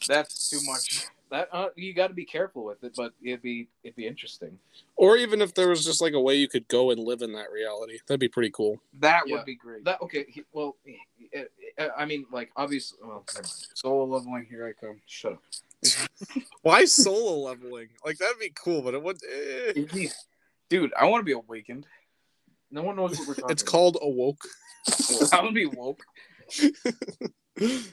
that's too much. That uh, you got to be careful with it, but it'd be it'd be interesting. Or even if there was just like a way you could go and live in that reality, that'd be pretty cool. That Yeah. would be great. That okay? he- Well, uh, uh, I mean, like obviously. Well. Solo leveling, here I come. Shut up. Why solo leveling? Like that'd be cool, but it would. eh. Dude, I want to be awakened. No one knows what we're talking. It's called awoke. I want to be woke.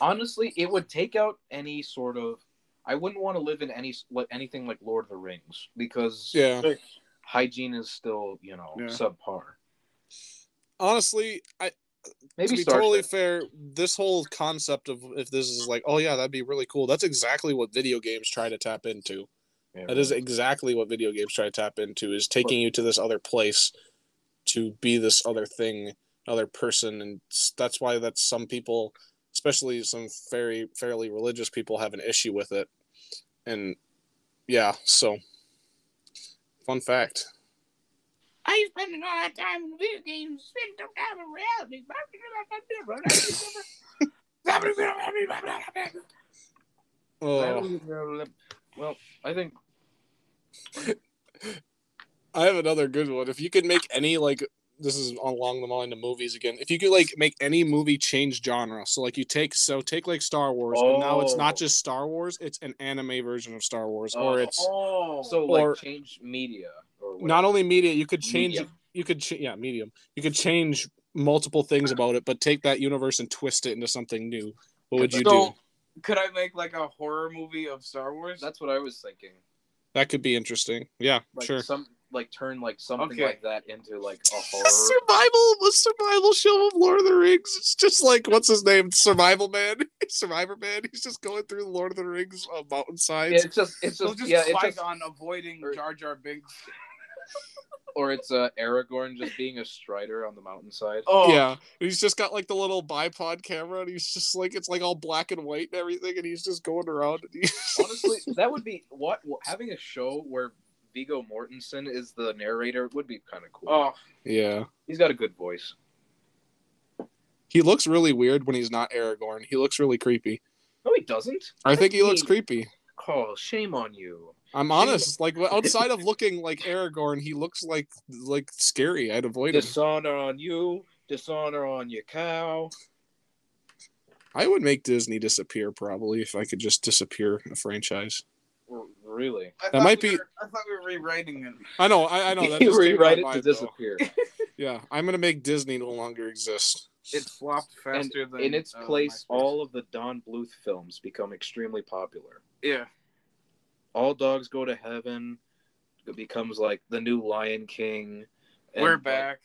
honestly, it would take out any sort of. I wouldn't want to live in any like anything like Lord of the Rings because Yeah. hygiene is still you know Yeah. subpar. Honestly, I Maybe to be totally fair, this whole concept of if this is like, oh yeah, that'd be really cool. That's exactly what video games try to tap into. Yeah, That is exactly what video games try to tap into is taking you to this other place to be this other thing, other person, and that's why that's some people, especially some very fairly religious people, have an issue with it. And yeah, so fun fact. I spend a lot of time in video games, spend no time in reality. Oh, Well, I think I have another good one. If you could make any like this is along the line of movies again. If you could like make any movie change genre, so like you take so take like Star Wars, and now it's Oh. not just Star Wars; it's an anime version of Star Wars, or Oh. it's oh, so. Or- like change media or whatever. not only media. You could change. Medium. You could ch- yeah, medium. You could change multiple things about it, but take that universe and twist it into something new. What would you do? Could I make like a horror movie of Star Wars? That's what I was thinking. That could be interesting. Yeah, Like sure. some like turn like something Okay. like that into like a A horror. survival, a survival show of Lord of the Rings. It's just like what's his name, Survival Man, Survivor Man. He's just going through the Lord of the Rings uh, Yeah, it's just it's so just, just yeah, it's just Qui-Gon avoiding or- Jar Jar Binks. or it's uh Aragorn just being a strider on the mountainside. Oh, Yeah, he's just got like the little bipod camera, and he's just like it's like all black and white and everything, and he's just going around. And he... Honestly, that would be what having a show where Viggo Mortensen is the narrator would be kind of cool. Oh, yeah, He's got a good voice. he looks really weird when he's not Aragorn. He looks really creepy. No, he doesn't. I think he looks creepy. Oh, shame on you. I'm honest. Like outside of looking like Aragorn, he looks like like scary. I'd avoid him. Dishonor on you. Dishonor on your cow. I would make Disney disappear probably if I could just disappear a franchise. R- Really? I That thought might we be- were- I thought we were rewriting it. I know, I, I know that. you just rewrite it to though. disappear. Yeah, I'm gonna make Disney no longer exist. It flopped and faster than. in its uh, place, MySpace. all of the Don Bluth films become extremely popular. yeah. All Dogs Go to Heaven it becomes like the new Lion King. and, We're like, back.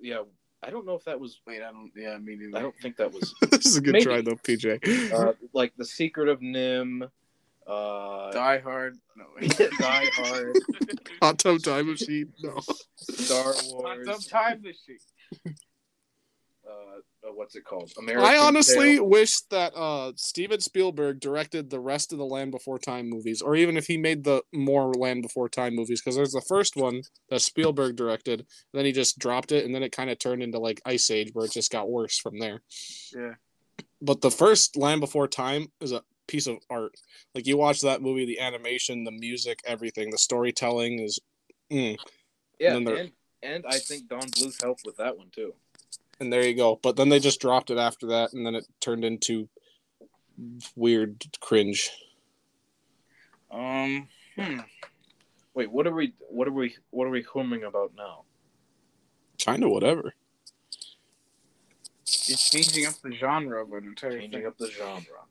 yeah, I don't know if that was. Wait, I don't. Yeah, me neither. I don't think that was this is a good Maybe. try though, PJ. uh, like the Secret of NIMH. Uh, Die Hard. No. Wait. Die Hard. Hot Tub Time Machine. No. Star Wars. Hot Wars. Tub Time Machine. Uh, uh, what's it called? American I honestly Tail. wish that uh, Steven Spielberg directed the rest of the Land Before Time movies, or even if he made the more Land Before Time movies, because there's the first one that Spielberg directed, and then he just dropped it, and then it kind of turned into like Ice Age, where it just got worse from there. Yeah. But the first Land Before Time is a piece of art. Like you watch that movie, the animation, the music, everything, the storytelling is. Mm. Yeah, and and, and I think Don Bluth helped with that one too. and there you go. But then they just dropped it after that, and then it turned into weird cringe. Um. Hmm. Wait, what are we? What are we? What are we humming about now? Kind of whatever. It's changing up the genre of an entire Changing thing. up the genre.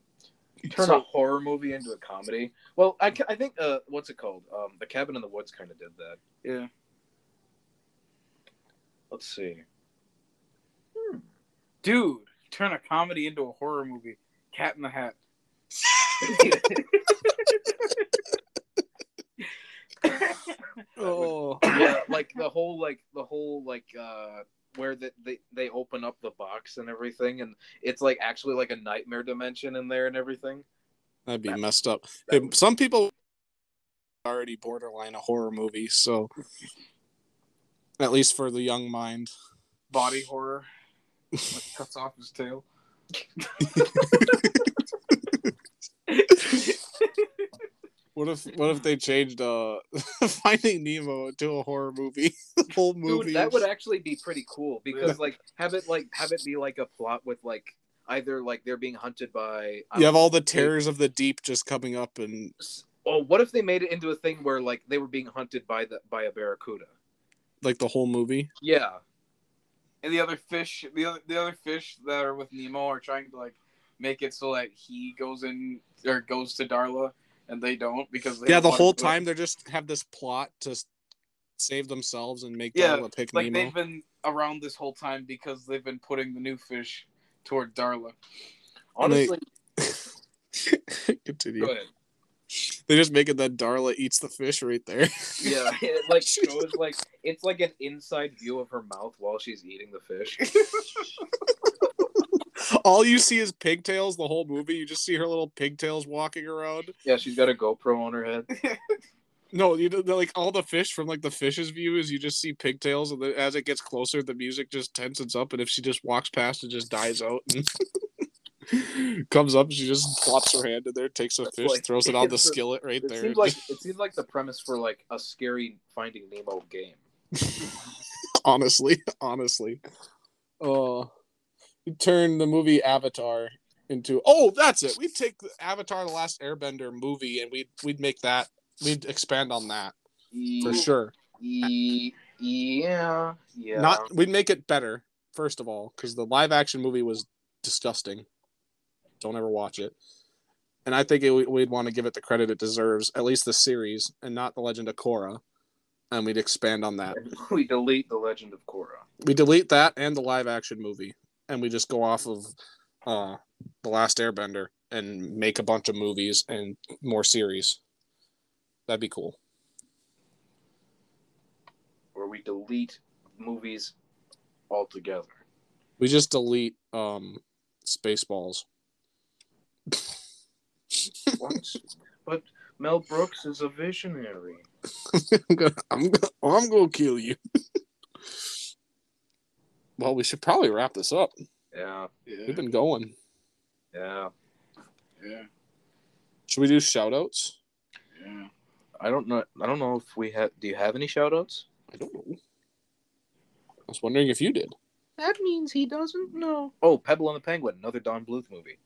Turn So- a horror movie into a comedy. Well, I, I think uh, what's it called? Um, the Cabin in the Woods kind of did that. Yeah. Let's see. Dude, turn a comedy into a horror movie. Cat in the Hat. Oh, yeah, like the whole like the whole like uh where the, they they open up the box and everything, and it's like actually like a nightmare dimension in there and everything. that'd be That- messed up. that Hey, would- some people already borderline a horror movie, so at least for the young mind. Body horror. Like cuts off his tail. What if what if they changed uh Finding Nemo to a horror movie? the whole movie. Dude, that would actually be pretty cool because like have it like have it be like a plot with like either like they're being hunted by I you have all the terrors of the deep just coming up and Oh, what if they made it into a thing where like they were being hunted by the by a barracuda? like the whole movie. Yeah. And the other fish, the other the other fish that are with Nemo are trying to like make it so that he goes in or goes to Darla, and they don't because they yeah, the whole to do it. time they just have this plot to save themselves and make Yeah, Darla pick like Nemo. they've been around this whole time because they've been putting the new fish toward Darla. And they- Honestly, Continue. go ahead. They just make it that Darla eats the fish right there. Yeah, it like shows like it's like an inside view of her mouth while she's eating the fish. All you see is pigtails the whole movie. You just see her little pigtails walking around. Yeah, she's got a GoPro on her head. No, you know, they're like all the fish from like the fish's view is you just see pigtails, and then as it gets closer, the music just tenses up, and if she just walks past, it just dies out. And comes up, she just plops her hand in there, takes a That's fish, like- throws it on the a- skillet right It there. seems like it seems like the premise for like a scary Finding Nemo game. honestly, honestly. Oh, you turn the movie Avatar into oh, that's it. We'd take the Avatar: The Last Airbender movie, and we'd we'd make that. We'd expand on that for sure. yeah, yeah. Not we'd make it better first of all because the live action movie was disgusting. Don't ever watch it. And I think it, we'd want to give it the credit it deserves, at least the series, and not the Legend of Korra. And we'd expand on that. we delete the Legend of Korra. we delete that and the live action movie and we just go off of uh the last airbender and make a bunch of movies and more series that'd be cool where we delete movies altogether. we just delete um spaceballs What? but Mel Brooks is a visionary. i'm gonna i'm gonna, I'm gonna kill you well we should probably wrap this up Yeah, Yeah, we've been going yeah. yeah, should we do shout outs yeah. I don't know. I don't know if we have. Do you have any shoutouts? i don't know i was wondering if you did That means he doesn't know. Oh, Pebble and the Penguin, another Don Bluth movie.